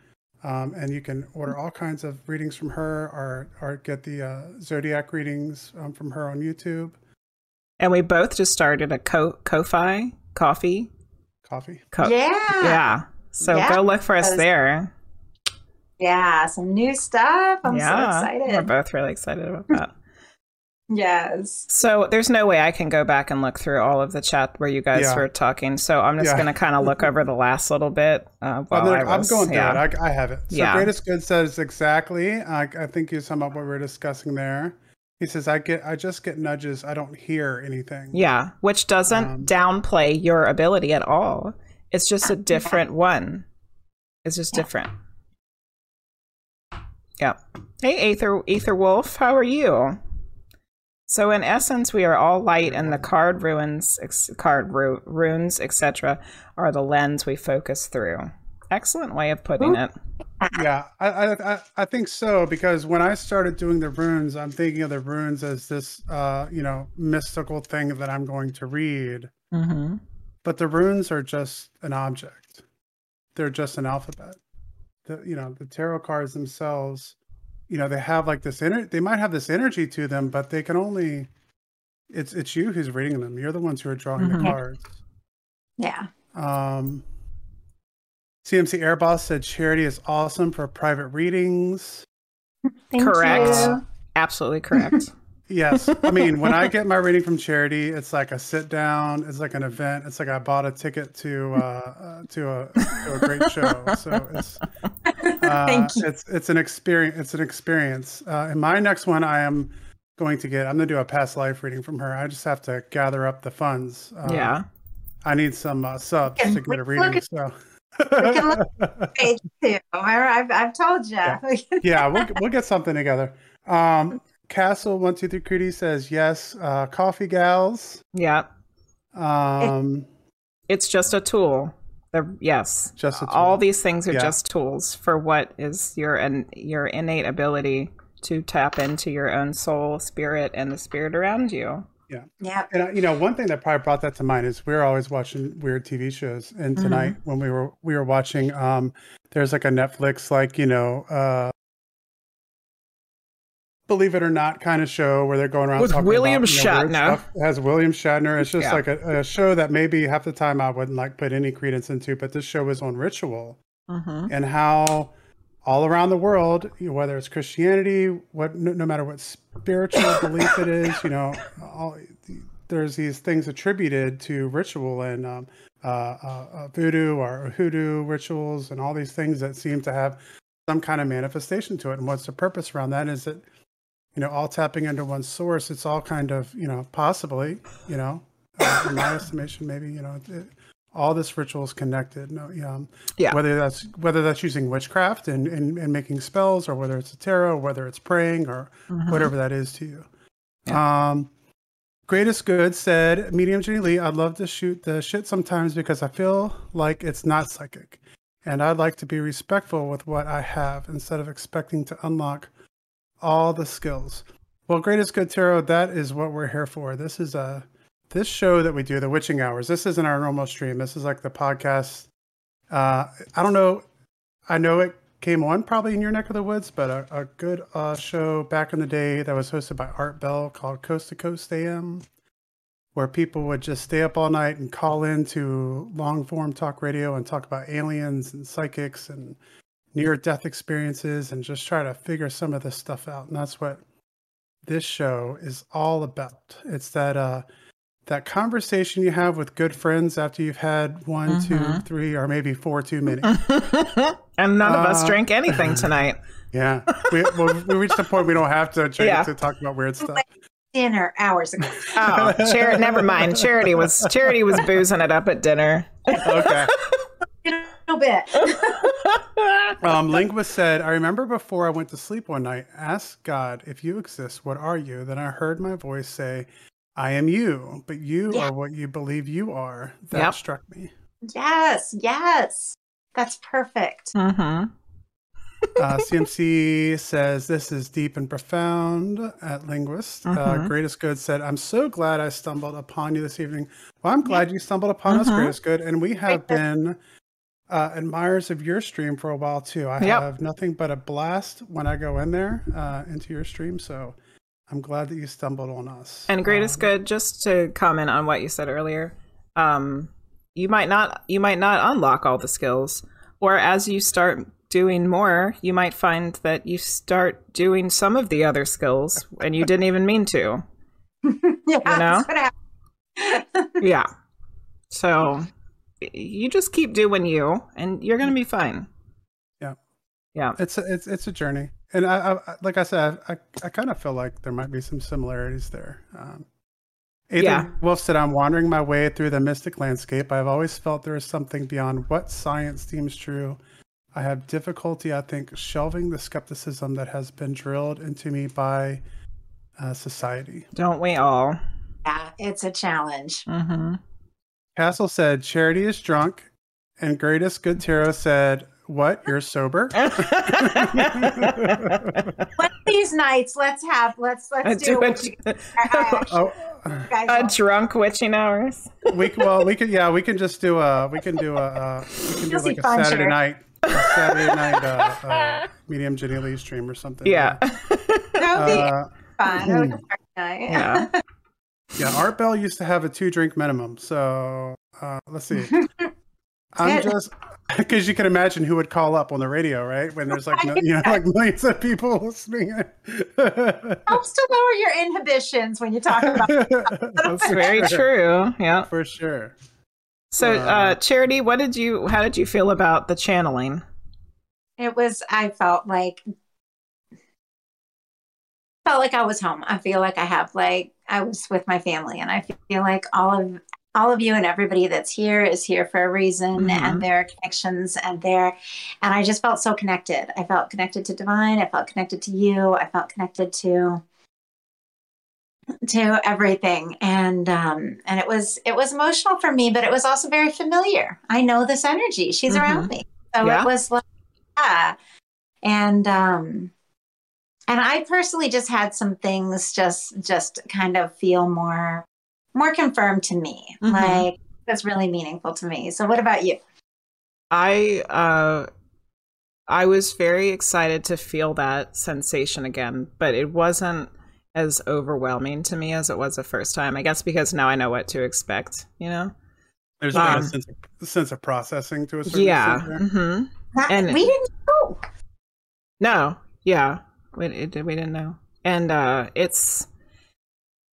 Um, and you can order all kinds of readings from her, or or get the uh, zodiac readings um, from her on YouTube. And we both just started a Ko- Ko-Fi coffee. Coffee. Co- yeah. Yeah. So Yeah. go look for us Because- there. Yeah, some new stuff. I'm yeah. so excited. We're both really excited about that. Yes. So there's no way I can go back and look through all of the chat where you guys Yeah. were talking. So I'm just Yeah. going to kind of look over the last little bit. Uh, I'm, while gonna- I I'm going through yeah. it. I, I have it. So Yeah. greatest good says exactly. I, I think you sum up what we are discussing there. He says, "I get, I just get nudges. I don't hear anything." Yeah, which doesn't Um, downplay your ability at all. It's just a different one. It's just Yeah. different. Yeah. Hey, Ether Ether Wolf, how are you? So in essence, we are all light, and the card ruins, ex- card ru- runes, etc., are the lens we focus through. Excellent way of putting it. yeah I, I I- i think so because when i started doing the runes i'm thinking of the runes as this uh you know mystical thing that i'm going to read Mm-hmm. but the runes are just an object they're just an alphabet the you know the tarot cards themselves you know they have like this ener- they might have this energy to them but they can only it's it's you who's reading them you're the ones who are drawing Mhm. the cards Yeah. um cmc airboss said charity is awesome for private readings Thank Correct. you. Absolutely correct. Yes. I mean, when I get my reading from charity, it's like a sit down, it's like an event. It's like I bought a ticket to uh, uh to a to a great show. So it's uh, it's it's an experience it's an experience. Uh in my next one I am going to get I'm going to do a past life reading from her. I just have to gather up the funds. Uh, yeah. I need some uh, subs to get a reading. So We can look Page two. I've, I've told you. Yeah. yeah, we'll we'll get something together. Um Castle one two three Cootie says yes. Uh, coffee gals. Yeah. Um, It's just a tool. The, yes. just a tool. All these things are Yeah. just tools for what is your and your innate ability to tap into your own soul, spirit, and the spirit around you. yeah. Yeah. And uh, you know, one thing that probably brought that to mind is we were always watching weird TV shows. And tonight, Mm-hmm. when we were we were watching, um, there's like a Netflix, like you know, uh, believe it or not, kind of show where they're going around With talking William about, you know, Shatner. Has William Shatner. It's just Yeah. like a, a show that maybe half the time I wouldn't like put any credence into, but this show is on ritual. Mm-hmm. and how all around the world, whether it's Christianity, what no, no matter what spiritual belief it is, you know, all, there's these things attributed to ritual and um, uh, uh, uh, voodoo or hoodoo rituals and all these things that seem to have some kind of manifestation to it. And what's the purpose around that? Is that you know all tapping into one source? It's all kind of you know possibly you know uh, in my estimation maybe you know. It, all this ritual is connected. No, yeah, um, Yeah. Whether that's whether that's using witchcraft and, and, and making spells, or whether it's a tarot, whether it's praying, or Mm-hmm. whatever that is to you. Um, greatest good said medium Jenny Lee. I'd love to shoot the shit sometimes because I feel like it's not psychic, and I'd like to be respectful with what I have instead of expecting to unlock all the skills. Well, greatest good tarot. That is what we're here for. This is a this show that we do, the witching hours. This isn't our normal stream. This is like the podcast. Uh, I don't know. I know it came on probably in your neck of the woods, but a, a good uh, show back in the day that was hosted by Art Bell called Coast to Coast AM, where people would just stay up all night and call in to long form talk radio and talk about aliens and psychics and near death experiences and just try to figure some of this stuff out. And that's what this show is all about. It's that uh that conversation you have with good friends after you've had one, two, Mhm. three, or maybe four too many. and none of us Uh, drank anything tonight. Yeah, we well, we reached the point we don't have to drink Yeah. to talk about weird stuff. Dinner hours ago. Oh, charity. Never mind. Charity was charity was boozing it up at dinner. Okay. A little bit. Um, Linguist said, I remember before I went to sleep one night, ask God, if you exist, what are you? Then I heard my voice say, I am you, but you Yeah. are what you believe you are. That Yep. struck me. Yes, yes. That's perfect. Mm-hmm. Uh, CMC says, This is deep and profound at Linguist. Uh, Mhm. Greatest Good said, I'm so glad I stumbled upon you this evening. Well, I'm glad you stumbled upon us, Mhm. Greatest Good. And we have Great. been uh, admirers of your stream for a while too. I Yep. have nothing but a blast when I go in there uh, into your stream. So I'm glad that you stumbled on us. And greatest Um, good, just to comment on what you said earlier, um, you might not you might not unlock all the skills, or as you start doing more, you might find that you start doing some of the other skills and you didn't even mean to. yeah, you know? that's what happened. Yeah. So y- you just keep doing you, and you're gonna be fine. Yeah. Yeah. It's a, it's it's a journey, and I, I I- like I said, I I kind of feel like there might be some similarities there. Um, Ethan Yeah. Wolf said, "I'm wandering my way through the mystic landscape. I've always felt there is something beyond what science deems true. I have difficulty, I think, shelving the skepticism that has been drilled into me by uh, society." Don't we all? Yeah, it's a challenge. Mm-hmm. Castle said, "Charity is drunk," and Greatest Good Tarot said, "What? You're sober?" One of these nights, let's have let's let's do, do it. a, oh. A drunk witching hours. we can, well we can yeah we can just do a we can do a uh, we can do You'll see like a fun, Saturday sure. night a Saturday night uh, uh, medium Jenny Lee stream or something. Yeah. that would be Uh, fun. Like a party night. yeah. Yeah. Art Bell used to have a two drink minimum. So uh, let's see. I'm just because you can imagine who would call up on the radio, right? When there's like no, you know like millions of people listening. Helps to lower your inhibitions when you talk about That's very true. Yeah. for sure. So, Uh, uh, Charity, what did you? How did you feel about the channeling? it was i felt like felt like i was home i feel like i have like i was with my family and i feel like all of all of you and everybody that's here is here for a reason Mhm. and there are connections and there and i just felt so connected. I felt connected to divine i felt connected to you i felt connected to to everything. And um and it was it was emotional for me but it was also very familiar. I know this energy. She's around me. So Yeah. it was like yeah. And um and i personally just had some things just just kind of feel more more confirmed to me Mhm. like that's really meaningful to me so what about you I uh, I was very excited to feel that sensation again, but it wasn't as overwhelming to me as it was the first time. I guess because now I know what to expect. You know? There's Um, a sense of, sense of processing to a certain Yeah. extent there. hmm That- And- we didn't know No, yeah, we it, we didn't know, and uh, it's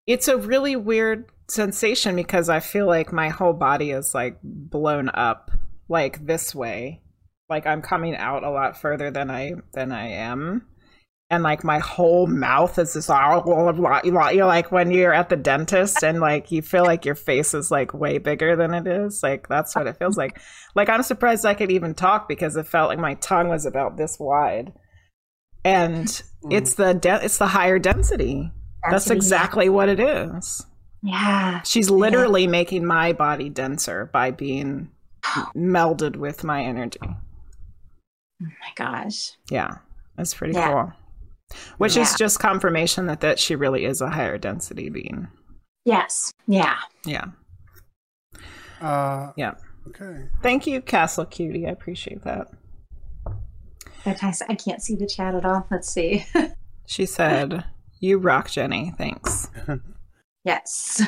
it's a really weird sensation because I feel like my whole body is like blown up like this way, like I'm coming out a lot further than I than I am. And like my whole mouth is just all you're like when you're at the dentist and like you feel like your face is like way bigger than it is. Like that's what it feels like. Like I'm surprised I could even talk because it felt like my tongue was about this wide and it's the de- it's the higher density. That's Density, exactly what it is. yeah She's literally making my body denser by being melded with my energy. oh my gosh Yeah, that's pretty Yeah. cool. Which is just confirmation that that she really is a higher density being. yes yeah Yeah. Uh, Yeah. Okay. Thank you, Castle Cutie. I appreciate that. Fantastic. I can't see the chat at all. Let's see. She said, "You rock, Jenny. Thanks." yes.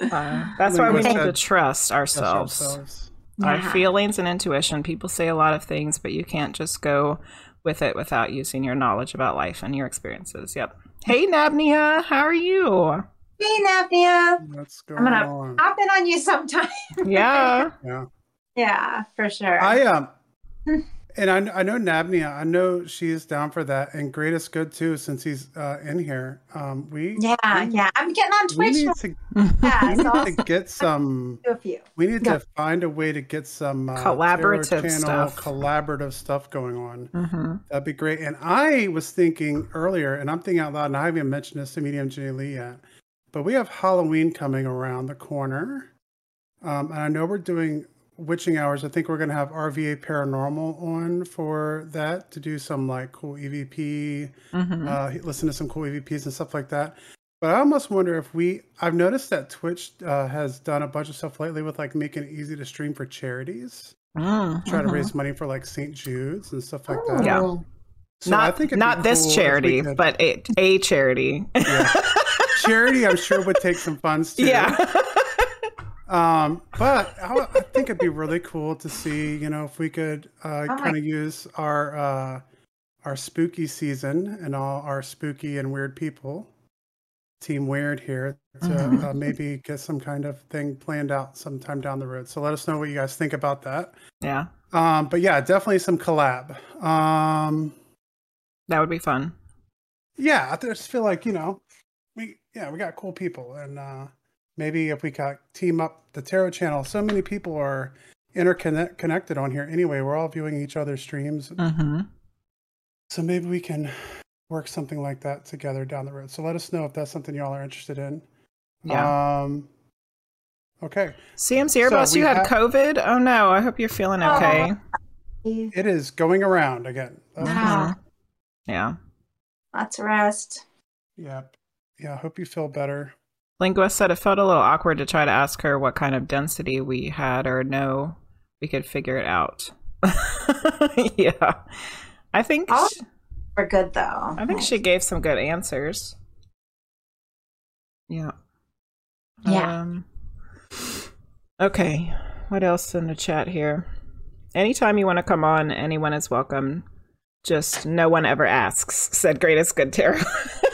Uh, that's why we need to said- trust Trust ourselves. ourselves. our feelings and intuition. People say a lot of things, but you can't just go with it without using your knowledge about life and your experiences. Yep. Hey, Nabnia, how are you? Hey, Navnia. What's going I'm gonna on? hop in on you sometime. Yeah. Yeah. yeah, for sure. I um, and I I know Nabnia. I know she is down for that, and Greatest Good too, since he's uh, in here. Um, we yeah, yeah. I'm getting on we Twitch. need to, Yeah, we so I'll need to get some. a few. We need Yeah. to find a way to get some uh, Collaborative channel, stuff. collaborative stuff going on. hmm That'd be great. And I was thinking earlier, and I'm thinking out loud, and I haven't mentioned this to Medium Jenny Lee yet, but we have Halloween coming around the corner. Um, and I know we're doing witching hours. I think we're going to have RVA Paranormal on for that to do some like cool EVP, hmm uh, listen to some cool EVPs and stuff like that. But I almost wonder if we, I've noticed that Twitch uh, has done a bunch of stuff lately with like making it easy to stream for charities, mm try to raise money for like St. Jude's and stuff like that. Yeah. So not I think not this cool charity, could- but a, a charity. yeah. charity. I'm sure would take some funds too. yeah. Um, but I, I think it'd be really cool to see, you know, if we could uh, my- kind of use our uh, our spooky season and all our spooky and weird people, Team Weird here, to Mhm. uh, maybe get some kind of thing planned out sometime down the road. So let us know what you guys think about that. yeah. Um, but yeah, definitely some collab. Um, That would be fun. yeah, I just feel like you know, we yeah we got cool people, and uh, maybe if we got team up the Tarot channel, so many people are interconnected on here anyway. We're all viewing each other's streams, hmm so maybe we can work something like that together down the road. So let us know if that's something y'all are interested in. Yeah. Um, okay, CMC So Airboss, we you had have- COVID? Oh no, I hope you're feeling Oh. okay. it is going around again. That's- Wow. Yeah. Lots of rest. Yeah, yeah. I hope you feel better. Linguist said it felt a little awkward to try to ask her what kind of density we had or no, we could figure it out. yeah. I think Oh. sh- We're good though. I think she gave some good answers. Yeah. Yeah. Um, okay. What else in the chat here? Anytime you want to come on, anyone is welcome. Just no one ever asks, said Greatest Good Tarot.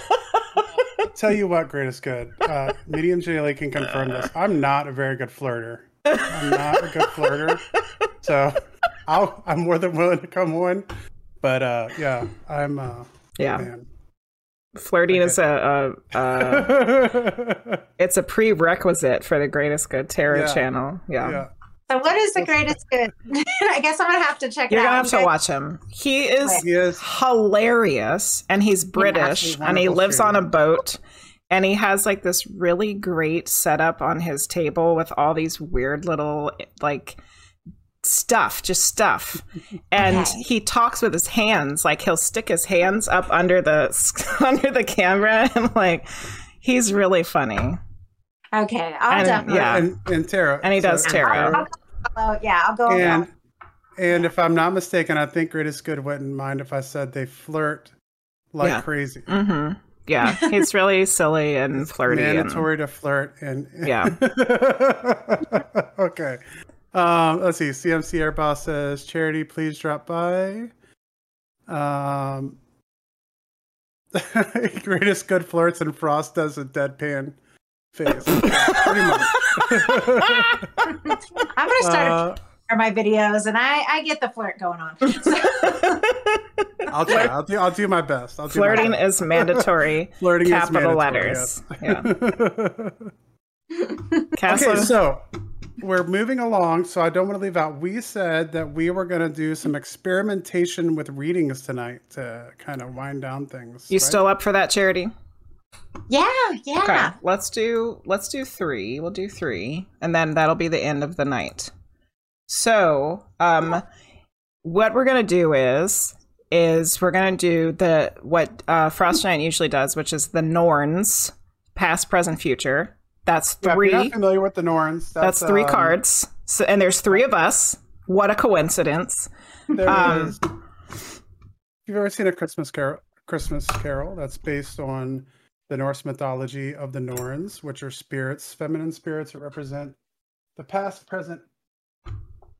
Tell you what, greatest good. Uh, Medium J can confirm this. I'm not a very good flirter. I'm not a good flirter. So I'll, I'm more than willing to come on. But uh, yeah, I'm uh, yeah. man. Flirting is a, a, a it's a prerequisite for the Greatest Good Tarot Yeah. channel. Yeah. So what is the greatest good? I guess I'm gonna have to check You're it gonna have to watch him. He is He is. hilarious and he's British absolutely and he wonderful lives on a boat and he has like this really great setup on his table with all these weird little like stuff just stuff and Okay. he talks with his hands like he'll stick his hands up under the under the camera and like he's really funny Okay, I'll And, definitely. yeah. And, and tarot. and he does So- tarot I'll follow- yeah, I'll go. And around. and if I'm not mistaken, I think greatest good wouldn't mind if I said they flirt like Yeah. crazy. hmm yeah he's really silly and flirty and mandatory to flirt and Yeah. okay um let's see cmc airboss says charity please drop by um greatest good flirts and frost does a deadpan face pretty much I'm gonna start uh, for my videos, and I I get the flirt going on. i'll try i'll do i'll do my best i'll do my flirting best. is mandatory flirting is capital mandatory, letters. yes. Castle, Okay, so we're moving along. So I don't want to leave out. We said that we were going to do some experimentation with readings tonight to kind of wind down things. you right? still up for that charity? Yeah, yeah. Okay, let's do let's do three. We'll do three, and then that'll be the end of the night. So, um, what we're gonna do is is we're gonna do the what uh, Frost Giant usually does, which is the Norns, past, present, future. That's Yeah, if three. you're not familiar with the Norns. that's, That's, three um, cards. So, and there's three of us. What a coincidence! There Um, is- If you've ever seen a Christmas Carol, Christmas Carol, that's based on the Norse mythology of the Norns, which are spirits, feminine spirits that represent the past, present,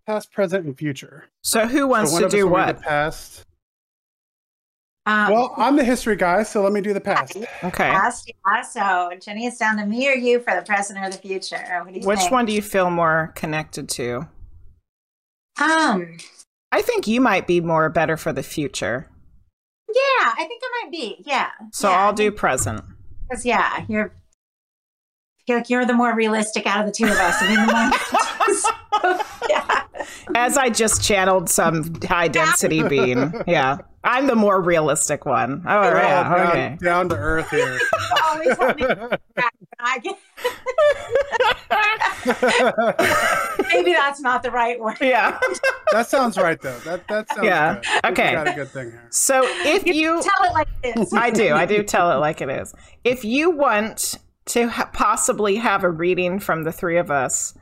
past, present, and future. So, who wants so to do what? The past. Um, Well, I'm the history guy, so let me do the past. Okay. past, yeah, so Jenny, it's down to me or you for the present or the future. What do you Which think? one do you feel more connected to? Um, I think you might be more better for the future. yeah, I think I might be. Yeah. So yeah, I'll do present. Because yeah, you're. Like you're the more realistic out of the two of us. I mean, the more, yeah. As I just channeled some high density being. Yeah. I'm the more realistic one. Oh, We're all yeah. down, Okay. down to earth here. Always help me back I get. Maybe that's not the right word. Yeah. that sounds right, though. That that sounds Yeah. good. I Okay. got a good thing here. So if you. Tell it like it is. I do. I do tell it like it is. If you want to ha- possibly have a reading from the three of us,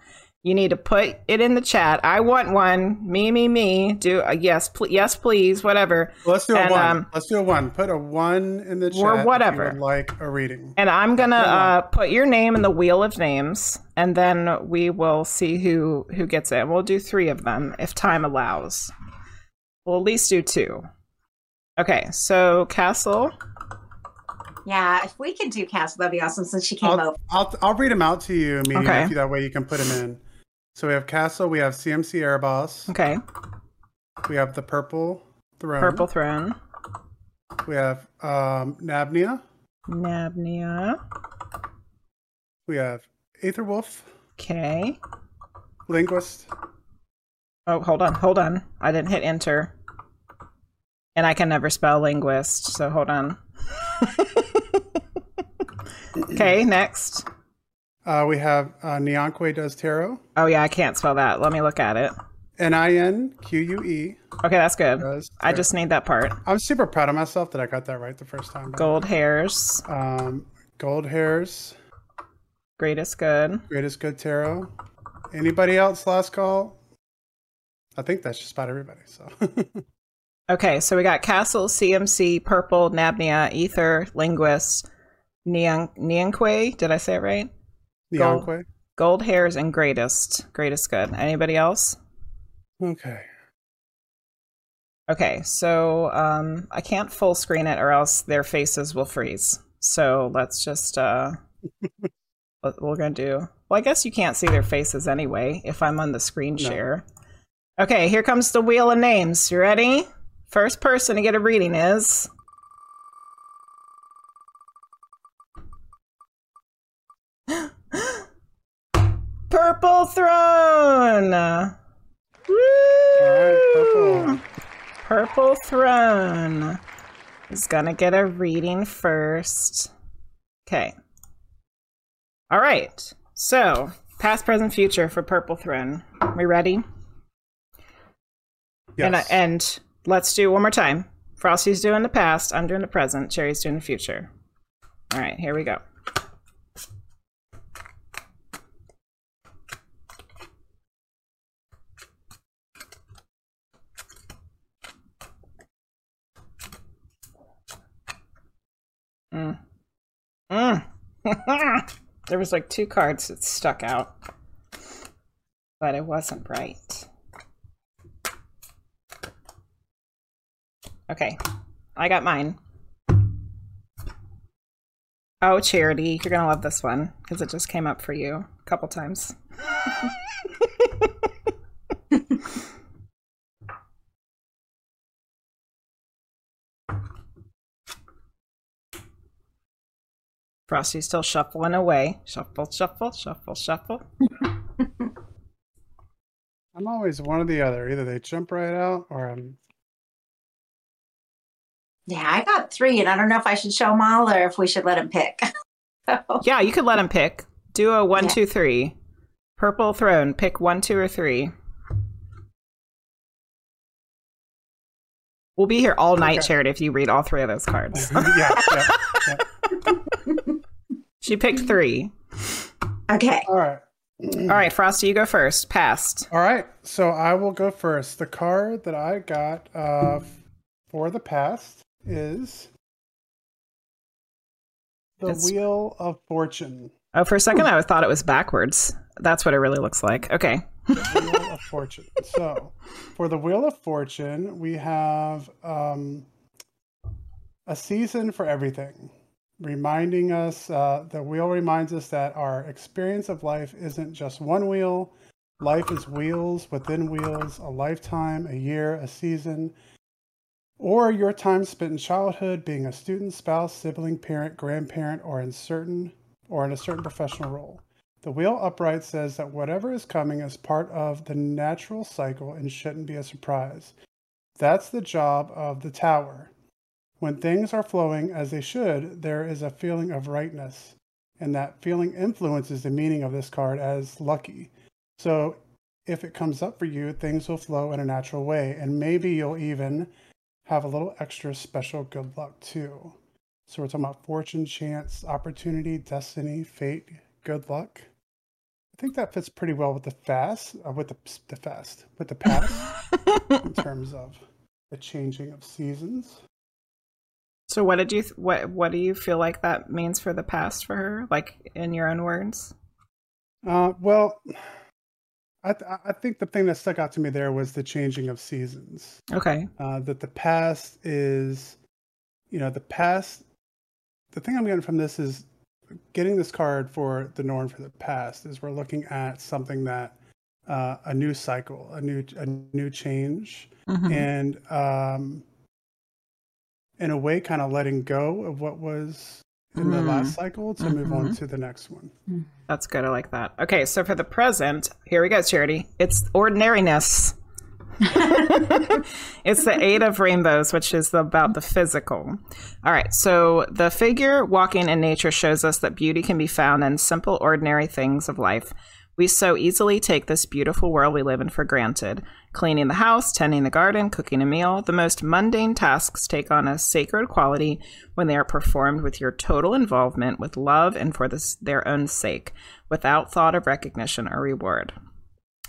You need to put it in the chat. I want one. Me, me, me. Do a yes, pl- yes, please. Whatever. Let's do a And, one. um, Let's do a one. Put a one in the chat. Or if you whatever. would like a reading. And I'm gonna Good uh, put your name in the wheel of names, and then we will see who who gets it. We'll do three of them if time allows. We'll at least do two. Okay, so Castle. Yeah, if we could do Castle, that'd be awesome since she came I'll, over. I'll I'll read them out to you immediately. Okay. That way you can put them in. So we have Castle. We have CMC Air Boss. Okay, We have the Purple Throne. Purple Throne. We have um, Nabnia. Nabnia. We have Aetherwolf. Okay. Linguist. Oh, hold on, hold on. I didn't hit enter. And I can never spell linguist, so hold on. okay, next. Uh, we have uh, Does Tarot. Oh yeah, I can't spell that. Let me look at it. N I N Q U E. Okay, that's good. Does I Tarot. just need that part. I'm super proud of myself that I got that right the first time. Gold hairs, Um, gold hairs. greatest good. Greatest Good Tarot. Anybody else? Last call. I think that's just about everybody. So Okay, so we got Castle, CMC, Purple, Nabnia, Ether, Linguist, Neon Neonque. Did I say it right? Gold. Nyanque. Gold hairs and greatest. Greatest good. Anybody else? Okay. Okay, so um, I can't full screen it or else their faces will freeze. So let's just uh, what we're gonna do. Well, I guess you can't see their faces anyway if I'm on the screen No. share. Okay, here comes the wheel of names. You ready? First person to get a reading is Purple Throne. Woo! Right. Purple. Purple Throne is gonna get a reading first. Okay. All right. So, past, present, future for Purple Throne. We ready? And, Yes. and let's do one more time. Frosty's doing the past, I'm doing the present, Cherry's doing the future. All right, here we go. Mm. Mm. there was like two cards that stuck out, but it wasn't right. Okay, I got mine. Oh, Charity, you're gonna love this one because it just came up for you a couple times. Frosty's still shuffling away. Shuffle, shuffle, shuffle, shuffle. I'm always one or the other. Either they jump right out or I'm. Yeah, I got three, and I don't know if I should show them all or if we should let him pick. so, Yeah, you could let him pick. Do a one, Yeah. two, three. Purple throne. Pick one, two, or three. We'll be here all night, Okay. Charity, if you read all three of those cards. yeah, yeah, yeah. She picked three. okay. All right. All right, Frosty, you go first. Past. All right. So I will go first. The card that I got uh, for the past is the It's- Wheel of Fortune. Oh, for a second, I thought it was backwards. That's what it really looks like. Okay. The Wheel of Fortune. So, for the Wheel of Fortune, we have um, a season for everything, reminding us, uh, the wheel reminds us that our experience of life isn't just one wheel. Life is wheels within wheels, a lifetime, a year, a season, or your time spent in childhood being a student, spouse, sibling, parent, grandparent, or in certain or in a certain professional role. The wheel upright says that whatever is coming is part of the natural cycle and shouldn't be a surprise. That's the job of the tower. When things are flowing as they should, there is a feeling of rightness, and that feeling influences the meaning of this card as lucky. So, if it comes up for you, things will flow in a natural way, and maybe you'll even have a little extra special good luck too. So, we're talking about fortune, chance, opportunity, destiny, fate, good luck. I think that fits pretty well with the fast, uh, with the the fast, with the past, in terms of the changing of seasons. So what did you th- what what do you feel like that means for the past for her? Like in your own words? Uh, well, I th- I think the thing that stuck out to me there was the changing of seasons. Okay. Uh, that the past is, you know, the past. The thing I'm getting from this is getting this card for the norm for the past is we're looking at something that uh, a new cycle, a new a new change, Mhm. and um, in a way, kind of letting go of what was in the Mm. last cycle to move on Mhm. to the next one. That's good. I like that. Okay, so for the present, here we go, Charity. It's ordinariness. it's the eight of rainbows, which is about the physical. All right, so the figure walking in nature shows us that beauty can be found in simple, ordinary things of life. We so easily take this beautiful world we live in for granted. Cleaning the house, tending the garden, cooking a meal, the most mundane tasks take on a sacred quality when they are performed with your total involvement, with love, and for this, their own sake, without thought of recognition or reward.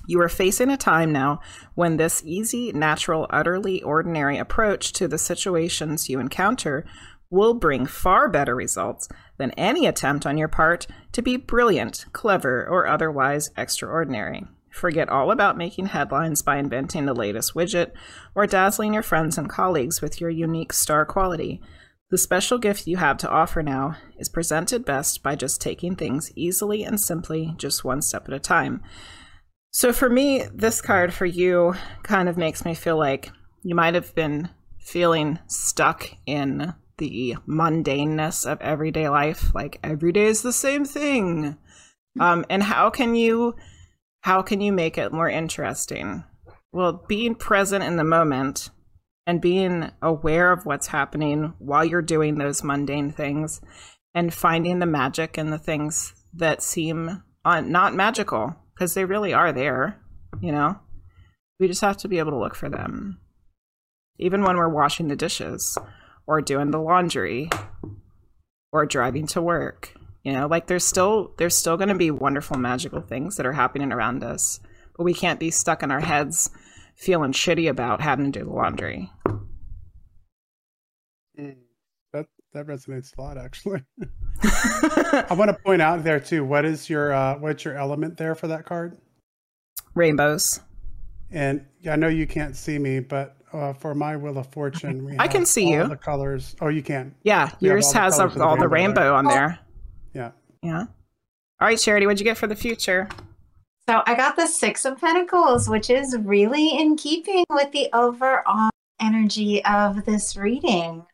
You are facing a time now when this easy, natural, utterly ordinary approach to the situations you encounter will bring far better results than any attempt on your part to be brilliant, clever, or otherwise extraordinary. Forget all about making headlines by inventing the latest widget or dazzling your friends and colleagues with your unique star quality. The special gift you have to offer now is presented best by just taking things easily and simply, just one step at a time. So for me, this card for you kind of makes me feel like you might have been feeling stuck in the mundaneness of everyday life. Like every day is the same thing. Um, and how can you how can you make it more interesting? Well, being present in the moment and being aware of what's happening while you're doing those mundane things and finding the magic in the things that seem uh, not magical because they really are there, you know? We just have to be able to look for them. Even when we're washing the dishes or doing the laundry or driving to work. You know, like there's still there's still going to be wonderful magical things that are happening around us, but we can't be stuck in our heads feeling shitty about having to do the laundry. That that resonates a lot, actually. I want to point out there too. What is your uh, what's your element there for that card? Rainbows. And I know you can't see me, but uh, for my Wheel of Fortune, we I can see all you. The colors. Oh, you can. Yeah, You have yours all has colors a, all the the rainbow rainbow on there. Yeah. Yeah. All right, Charity, what'd you get for the future? So I got the Six of Pentacles, which is really in keeping with the overall energy of this reading,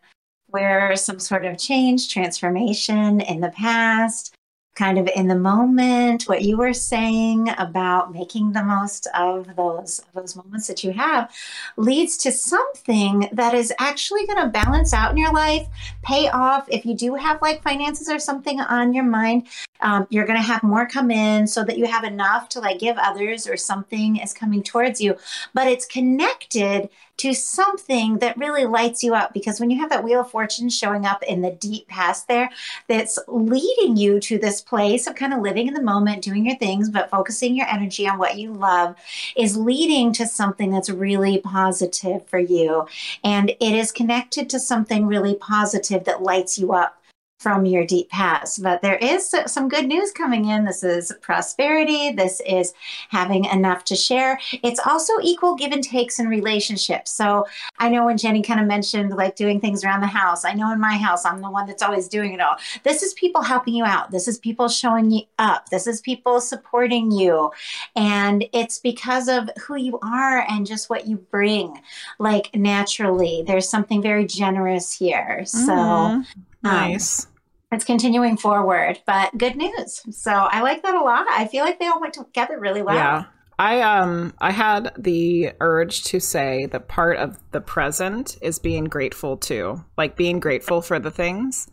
where some sort of change, transformation in the past, kind of in the moment, what you were saying about making the most of those those moments that you have leads to something that is actually going to balance out in your life, pay off. If you do have like finances or something on your mind, um, you're going to have more come in so that you have enough to like give others or something is coming towards you. But it's connected to something that really lights you up because when you have that wheel of fortune showing up in the deep past there that's leading you to this place of kind of living in the moment doing your things but focusing your energy on what you love is leading to something that's really positive for you. And it is connected to something really positive that lights you up from your deep past. But there is some good news coming in. This is prosperity. This is having enough to share. It's also equal give and takes in relationships. So I know when Jenny kind of mentioned like doing things around the house, I know in my house, I'm the one that's always doing it all. This is people helping you out. This is people showing you up. This is people supporting you. And it's because of who you are and just what you bring, like naturally. There's something very generous here. So. Mhm. nice. It's continuing forward, but good news. So I like that a lot. I feel like they all went together really well. Yeah. I um I had the urge to say that part of the present is being grateful too. Like being grateful for the things,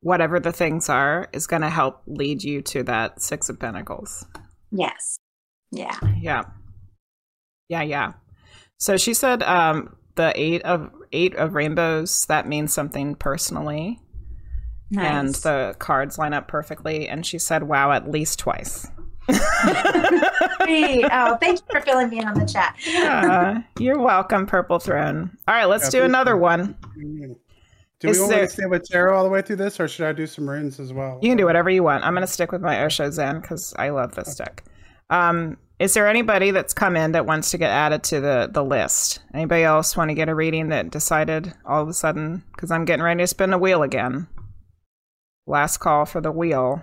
whatever the things are, is gonna help lead you to that six of pentacles. Yes. Yeah. Yeah. Yeah, yeah. So she said um the eight of eight of rainbows, that means something personally. Nice. And the cards line up perfectly. And she said, wow, at least twice. Oh, thank you for filling me in on the chat. yeah, you're welcome, Purple Throne. All right, let's Yeah, do another do. one. Do Is we want there- to stay with tarot all the way through this, or should I do some runes as well? You can do whatever you want. I'm going to stick with my Osho Zen because I love this deck. Um, is there anybody that's come in that wants to get added to the, the list? Anybody else want to get a reading that decided all of a sudden? Because I'm getting ready to spin the wheel again. Last call for the wheel.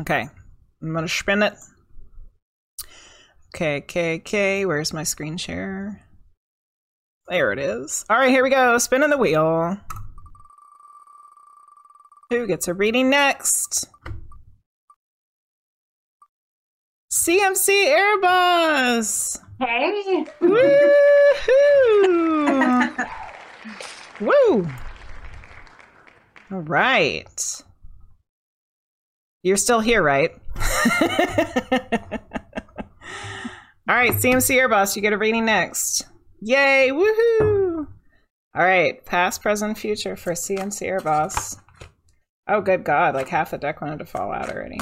Okay, I'm going to spin it. Okay, okay, okay. Where's my screen share? There it is. All right, here we go. Spinning the wheel. Who gets a reading next? CMC Airboss. Hey. Woohoo! Woo! All right. You're still here, right? All right, CMC Airboss, you get a reading next. Yay! Woohoo! All right, past, present, future for CMC Airboss. Oh, good God! Like half the deck wanted to fall out already.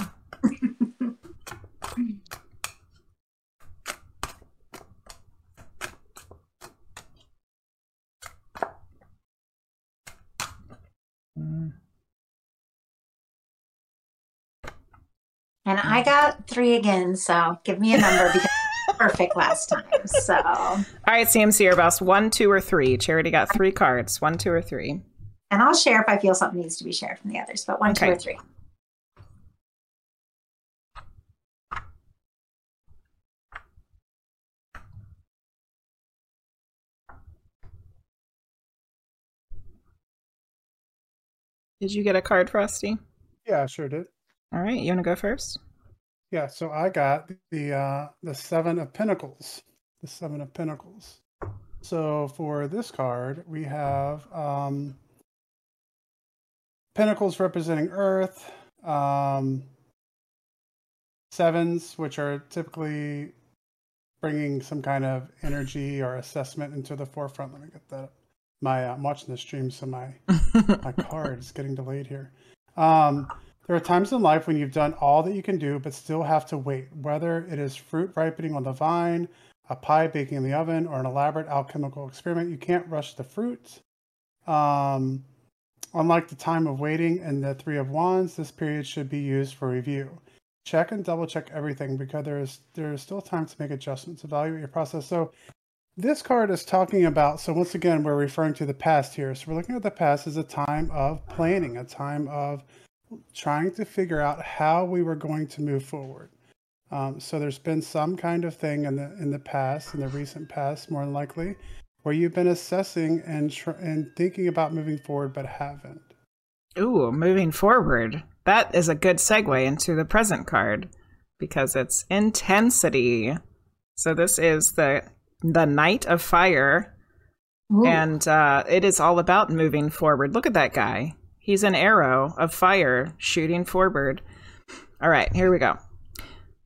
And I mm. got three again, so give me a number because perfect last time. So All right, CMC Airboss, one, two, or three. Charity got three cards. One, two, or three. and I'll share if I feel something needs to be shared from the others, but one, two, or three. Did you get a card, Frosty? Yeah, I sure did. All right, you want to go first? Yeah, so I got the uh, the seven of pentacles. The seven of pentacles. So for this card, we have um, pentacles representing Earth, um, sevens, which are typically bringing some kind of energy or assessment into the forefront. Let me get that. Up. My uh, I'm watching the stream, so my my card is getting delayed here. Um, there are times in life when you've done all that you can do, but still have to wait, whether it is fruit ripening on the vine, a pie baking in the oven, or an elaborate alchemical experiment. You can't rush the fruit. Um, unlike the time of waiting and the Three of Wands, this period should be used for review. Check and double check everything because there is there is still time to make adjustments. Evaluate your process. So this card is talking about so once again we're referring to the past here so we're looking at the past as a time of planning a time of trying to figure out how we were going to move forward um, so there's been some kind of thing in the in the past in the recent past more than likely where you've been assessing and tr- and thinking about moving forward but haven't Ooh, moving forward. That is a good segue into the present card because it's intensity. So this is the the Knight of Fire, Ooh. and uh, it is all about moving forward. Look at that guy. He's an arrow of fire shooting forward. All right, here we go.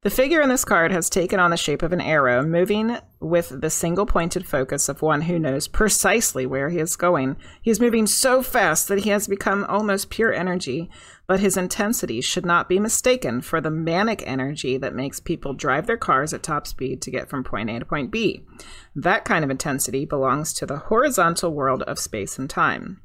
The figure in this card has taken on the shape of an arrow, moving with the single pointed focus of one who knows precisely where he is going. He is moving so fast that he has become almost pure energy, but his intensity should not be mistaken for the manic energy that makes people drive their cars at top speed to get from point A to point B. That kind of intensity belongs to the horizontal world of space and time.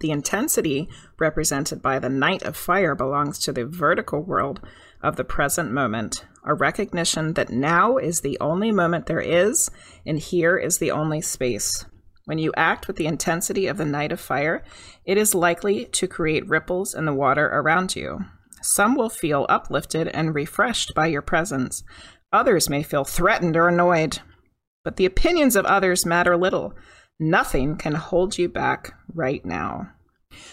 The intensity represented by the Knight of Fire belongs to the vertical world of the present moment, a recognition that now is the only moment there is, and here is the only space. When you act with the intensity of the Knight of Fire, it is likely to create ripples in the water around you. Some will feel uplifted and refreshed by your presence. Others may feel threatened or annoyed. But the opinions of others matter little. Nothing can hold you back right now.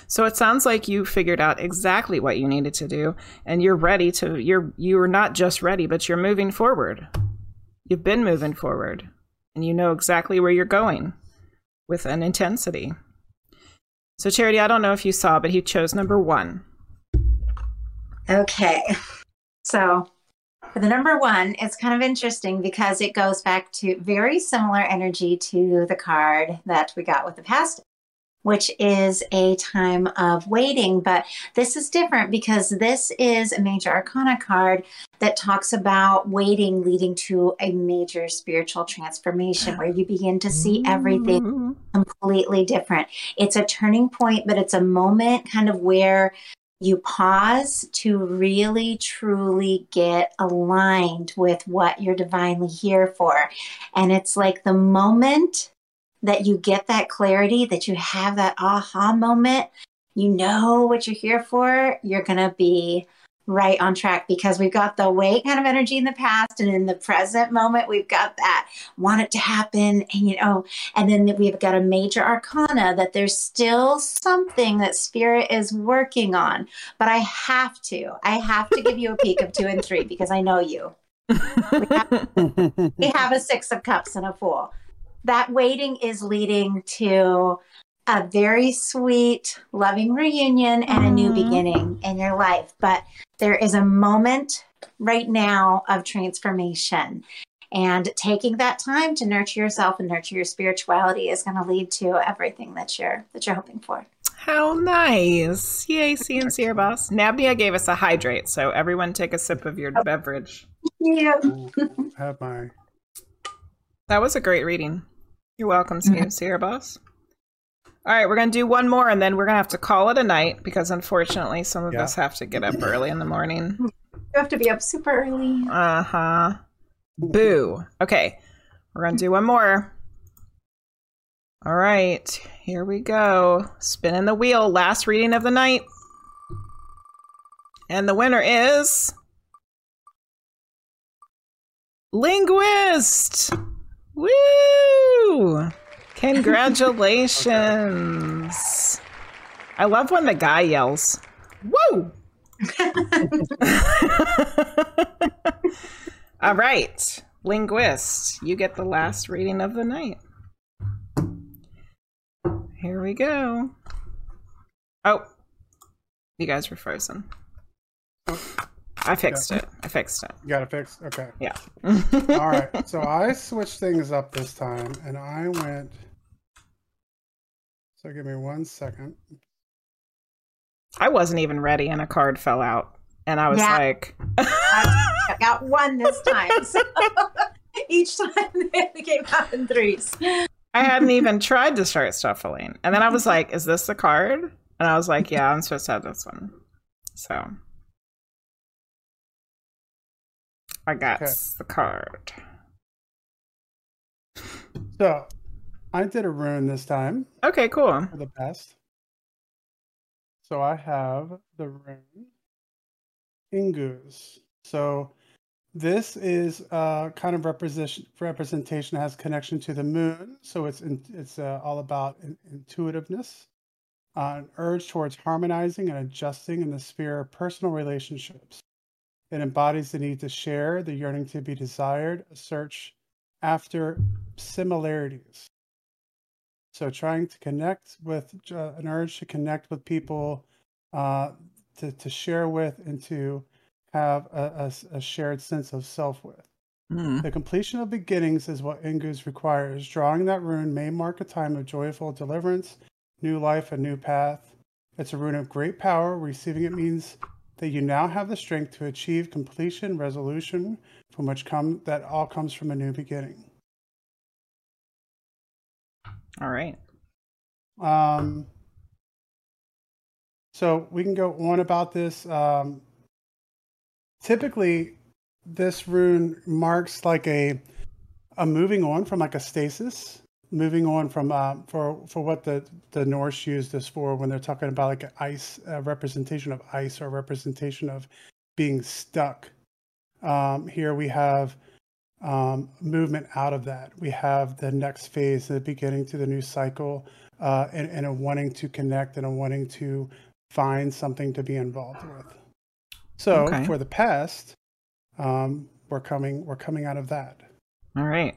So it sounds like you figured out exactly what you needed to do and you're ready to you're you're not just ready but you're moving forward. You've been moving forward and you know exactly where you're going with an intensity. So Charity, I don't know if you saw but he chose number 1. Okay. So for the number one, it's kind of interesting because it goes back to very similar energy to the card that we got with the past. Which is a time of waiting. But this is different because this is a major arcana card that talks about waiting leading to a major spiritual transformation where you begin to see everything mm. completely different. It's a turning point, but it's a moment kind of where you pause to really truly get aligned with what you're divinely here for. And it's like the moment that you get that clarity, that you have that aha moment, you know what you're here for, you're going to be right on track because we've got the wait kind of energy in the past and in the present moment we've got that want it to happen and you know and then we've got a major arcana that there's still something that spirit is working on but i have to i have to give you a peek of two and three because i know you. We have, we have a six of cups and a fool that waiting is leading to a very sweet, loving reunion and a new mm-hmm. beginning in your life. But there is a moment right now of transformation. And taking that time to nurture yourself and nurture your spirituality is going to lead to everything that you're that you're hoping for. How nice. Yay, CMC Airboss. Nabia gave us a hydrate, so everyone take a sip of your oh. beverage. Yeah. have my That was a great reading. You're welcome, CMC Airboss. All right, we're going to do one more and then we're going to have to call it a night because unfortunately some of Yeah. us have to get up early in the morning. You have to be up super early. Uh huh. Boo. Okay, we're going to do one more. All right, here we go. Spinning the wheel, last reading of the night. And the winner is. Linguist! Woo! Congratulations! I love when the guy yells, Woo! All right, linguist, you get the last reading of the night. Here we go. Oh, you guys were frozen. Oh. I fixed it. I fixed it. you got it fixed. Okay. Yeah. All right. So I switched things up this time, and I went. So give me one second. I wasn't even ready, and a card fell out, and I was Yeah. like, I got one this time. So each time they came out in threes. I hadn't even tried to start shuffling, and then I was like, "Is this the card?" And I was like, "Yeah, I'm supposed to have this one." So I got Okay. the card. So I did a rune this time Okay, cool. for the best. So I have the rune Inguz. So this is uh, kind of representation representation has connection to the moon. So it's in, it's uh, all about in, intuitiveness, uh, an urge towards harmonizing and adjusting in the sphere of personal relationships. It embodies the need to share, the yearning to be desired, a search after similarities. So trying to connect with uh, an urge to connect with people, uh, to to share with, and to have a shared sense of self with. Hmm. The completion of beginnings is what Inguz requires. Drawing that rune may mark a time of joyful deliverance, new life, a new path. It's a rune of great power. Receiving it means that you now have the strength to achieve completion, resolution, from which come that all comes from a new beginning. All right. Um, so we can go on about this. Um, typically, this rune marks like a a moving on from like a stasis, moving on from uh, for for what the the Norse use this for when they're talking about like ice a representation of ice or representation of being stuck. Um, here we have um, movement out of that. We have the next phase, the beginning to the new cycle, uh, and, and a wanting to connect and a wanting to find something to be involved with. So Okay. for the past, um, we're coming we're coming out of that. All right.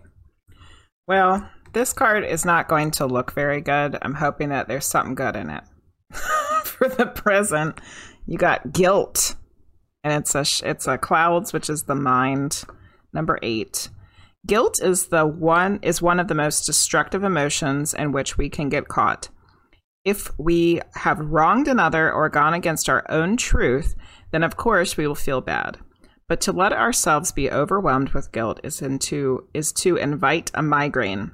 Well, this card is not going to look very good. I'm hoping that there's something good in it. For the present, you got guilt, and it's a it's a clouds, which is the mind. Number eight. Guilt is the one is one of the most destructive emotions in which we can get caught. If we have wronged another or gone against our own truth, then of course we will feel bad. But to let ourselves be overwhelmed with guilt is into is to invite a migraine.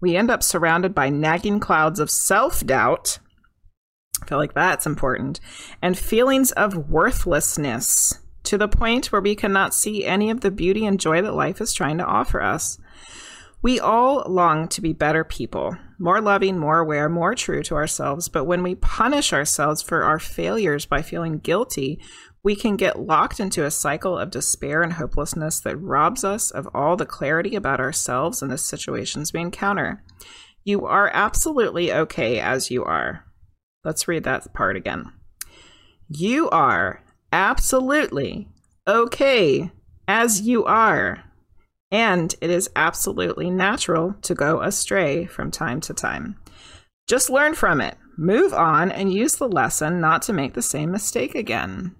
We end up surrounded by nagging clouds of self-doubt. I feel like that's important. And feelings of worthlessness to the point where we cannot see any of the beauty and joy that life is trying to offer us. We all long to be better people, more loving, more aware, more true to ourselves. But when we punish ourselves for our failures by feeling guilty, we can get locked into a cycle of despair and hopelessness that robs us of all the clarity about ourselves and the situations we encounter. You are absolutely okay as you are. Let's read that part again. You are absolutely okay as you are. And it is absolutely natural to go astray from time to time. Just learn from it, move on, and use the lesson not to make the same mistake again.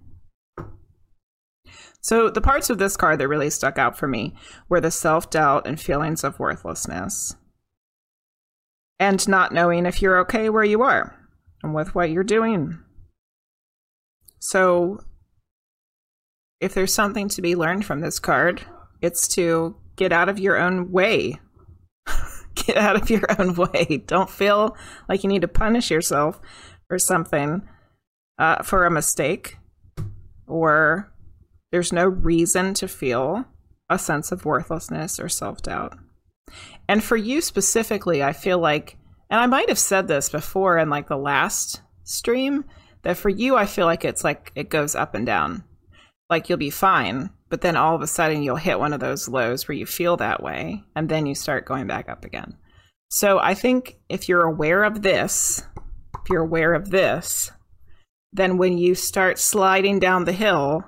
So, the parts of this card that really stuck out for me were the self doubt and feelings of worthlessness, and not knowing if you're okay where you are and with what you're doing. So, if there's something to be learned from this card, it's to get out of your own way. get out of your own way. Don't feel like you need to punish yourself for something, uh, for a mistake, or there's no reason to feel a sense of worthlessness or self doubt. And for you specifically, I feel like, and I might have said this before in like the last stream, that for you, I feel like it's like it goes up and down. Like you'll be fine, but then all of a sudden you'll hit one of those lows where you feel that way, and then you start going back up again. So I think if you're aware of this, if you're aware of this, then when you start sliding down the hill,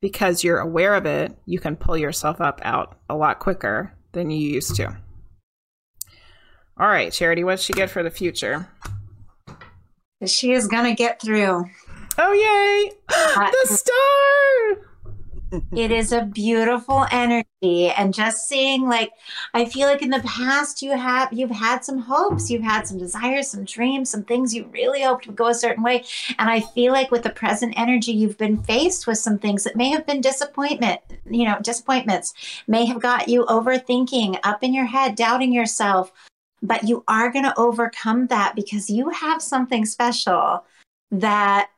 because you're aware of it, you can pull yourself up out a lot quicker than you used to. All right, Charity, what's she get for the future? She is going to get through. Oh, yay! The star! It is a beautiful energy and just seeing like i feel like in the past you have you've had some hopes you've had some desires some dreams some things you really hoped would go a certain way and i feel like with the present energy you've been faced with some things that may have been disappointment you know disappointments may have got you overthinking up in your head doubting yourself but you are going to overcome that because you have something special that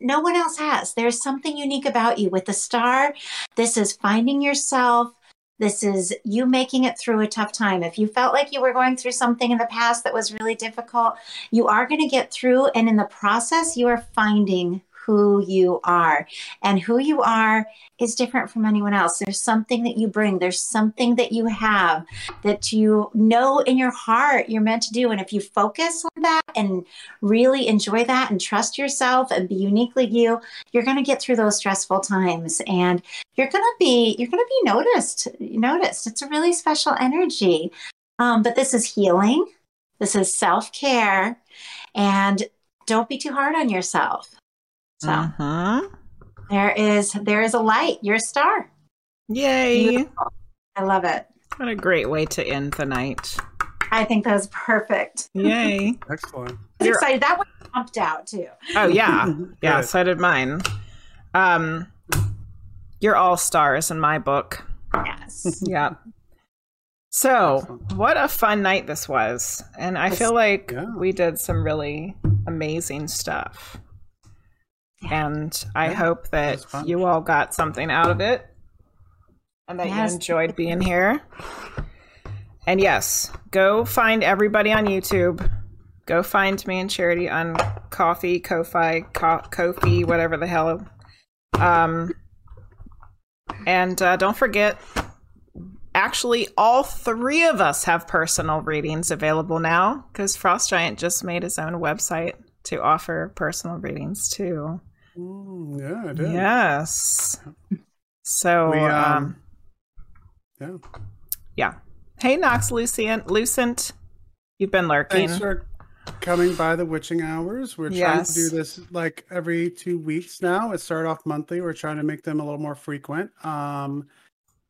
no one else has. There's something unique about you. With the star, this is finding yourself. This is you making it through a tough time. If you felt like you were going through something in the past that was really difficult, you are going to get through. And in the process, you are finding who you are. And who you are is different from anyone else. There's something that you bring, there's something that you have that you know in your heart you're meant to do. And if you focus on that and really enjoy that and trust yourself and be uniquely you, you're going to get through those stressful times. And you're going to be you're going to be noticed noticed. It's a really special energy. Um, but this is healing. This is self-care. And don't be too hard on yourself so Uh-huh. there is there is a light. You're a star. Yay! Beautiful. I love it. What a great way to end the night. I think that was perfect. Yay! Excellent. I was excited. That one jumped out too. Oh yeah, yeah. Good. So did mine. Um, you're all stars in my book. Yes. Yeah. So, Excellent. what a fun night this was. And I feel like Yeah. we did some really amazing stuff. And I Yeah, hope was that you all got something out of it and that Yes. you enjoyed being here. And yes, go find everybody on YouTube. Go find me and Charity on Coffee, Ko-Fi, Co- Kofi, whatever the hell. Um, and uh, don't forget, actually, all three of us have personal readings available now because Frost Giant just made his own website to offer personal readings too. Mm, yeah, I did. Yes. So, We, um, um, Yeah. yeah. Hey, Nox Lucent, Lucent, you've been lurking. Thanks for coming by the witching hours. We're trying Yes. to do this like every two weeks now. It started off monthly. We're trying to make them a little more frequent. Um,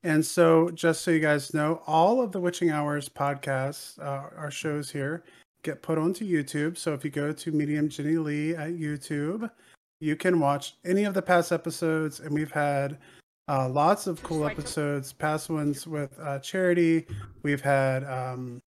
and so, just so you guys know, all of the witching hours podcasts, uh, our shows here, get put onto YouTube. So if you go to Medium Jenny Lee at YouTube, you can watch any of the past episodes, and we've had uh, lots of cool episodes. Past ones with uh, Charity. We've had um,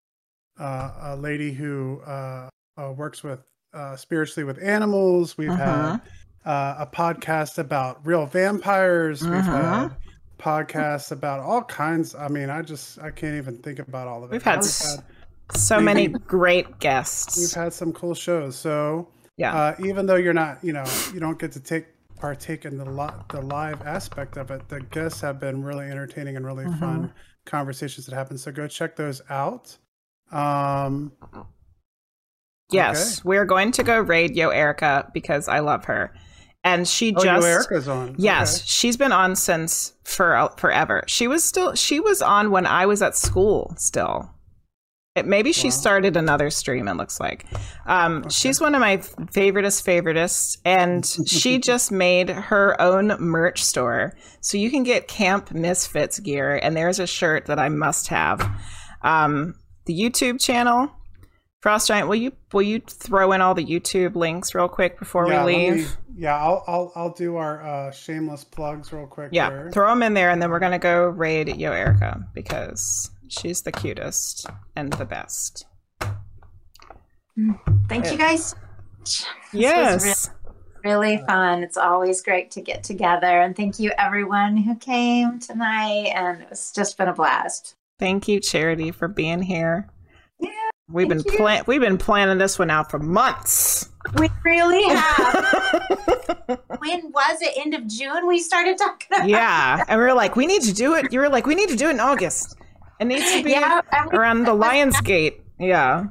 uh, a lady who uh, uh, works with uh, spiritually with animals. We've Uh-huh. had uh, a podcast about real vampires. We've Uh-huh. had podcasts about all kinds. I mean, I just I can't even think about all of it. We've had We've had, So many great guests. we've had some cool shows. So Yeah. uh, even though you're not, you know, you don't get to take partake in the li- the live aspect of it, the guests have been really entertaining and really Mm-hmm. fun conversations that happen. So go check those out. Um, Yes, we're going to go raid Yo Erica because I love her, and she oh, just Yo, Erica's on. yes, Okay. she's been on since for forever. She was still she was on when I was at school still. Maybe she Wow. started another stream. It looks like um, she's one of my favoriteest favoriteest, and she just made her own merch store, so you can get Camp Misfits gear. And there's a shirt that I must have. Um, the YouTube channel, Frost Giant. Will you will you throw in all the YouTube links real quick before yeah, we leave? me- yeah, I'll, I'll I'll do our uh, shameless plugs real quick. Yeah, here. throw them in there, and then we're gonna go raid Yo Erica because she's the cutest and the best. Thank you guys. Yes, really fun. It's always great to get together. And thank you, everyone who came tonight. And it's just been a blast. thank you, Charity, for being here. Yeah, we've been plan- we've been planning this one out for months. We really have. when was it? End of June we started talking about yeah, and we were like, we need to do it. You were like, we need to do it in August. It needs to be Yeah, around the Lionsgate. Yeah,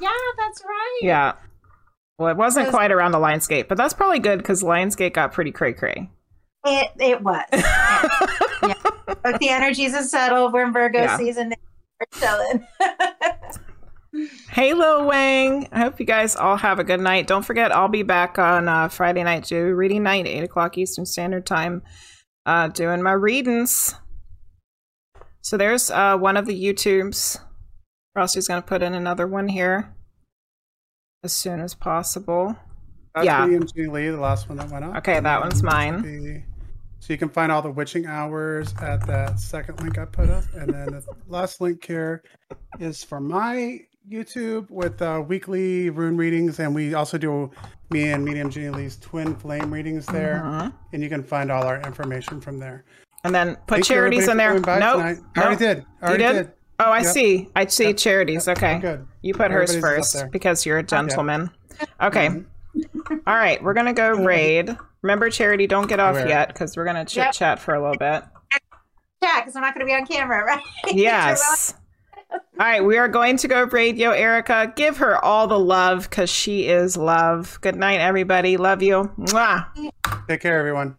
yeah, that's right. yeah. Well, it wasn't quite around the Lionsgate, but that's probably good because Lionsgate got pretty cray cray. It it was. yeah. yeah. But the energies are settled. We're in Virgo Yeah. season. We're chilling. Hey, Lil Wang. I hope you guys all have a good night. Don't forget, I'll be back on uh, Friday night, too. Reading night, 8 o'clock Eastern Standard Time, uh, doing my readings. So there's uh, one of the YouTubes. Frosty's going to put in another one here as soon as possible. That's yeah. William G. Lee, the last one that went up. Okay, that one's mine. The- So you can find all the witching hours at that second link I put up, and then the last link here is for my YouTube with uh, weekly rune readings, and we also do me and Medium Jenny Lee's twin flame readings there, Mhm. and you can find all our information from there. And then put Thank Charity's in there. for coming by Nope. tonight. I already did. I already did? did. Oh, I Yep. see. I see Yep. Charity's. Okay. Good. You put hers Everybody's up first because you're a gentleman. Okay. Mhm. All right. We're going to go raid. Remember, Charity, don't get off Where? yet because we're going to chit Yep. chat for a little bit. Yeah, because I'm not going to be on camera, right? Yes. All right. We are going to go raid Yo Erica. Give her all the love because she is love. Good night, everybody. Love you. Mwah. Take care, everyone.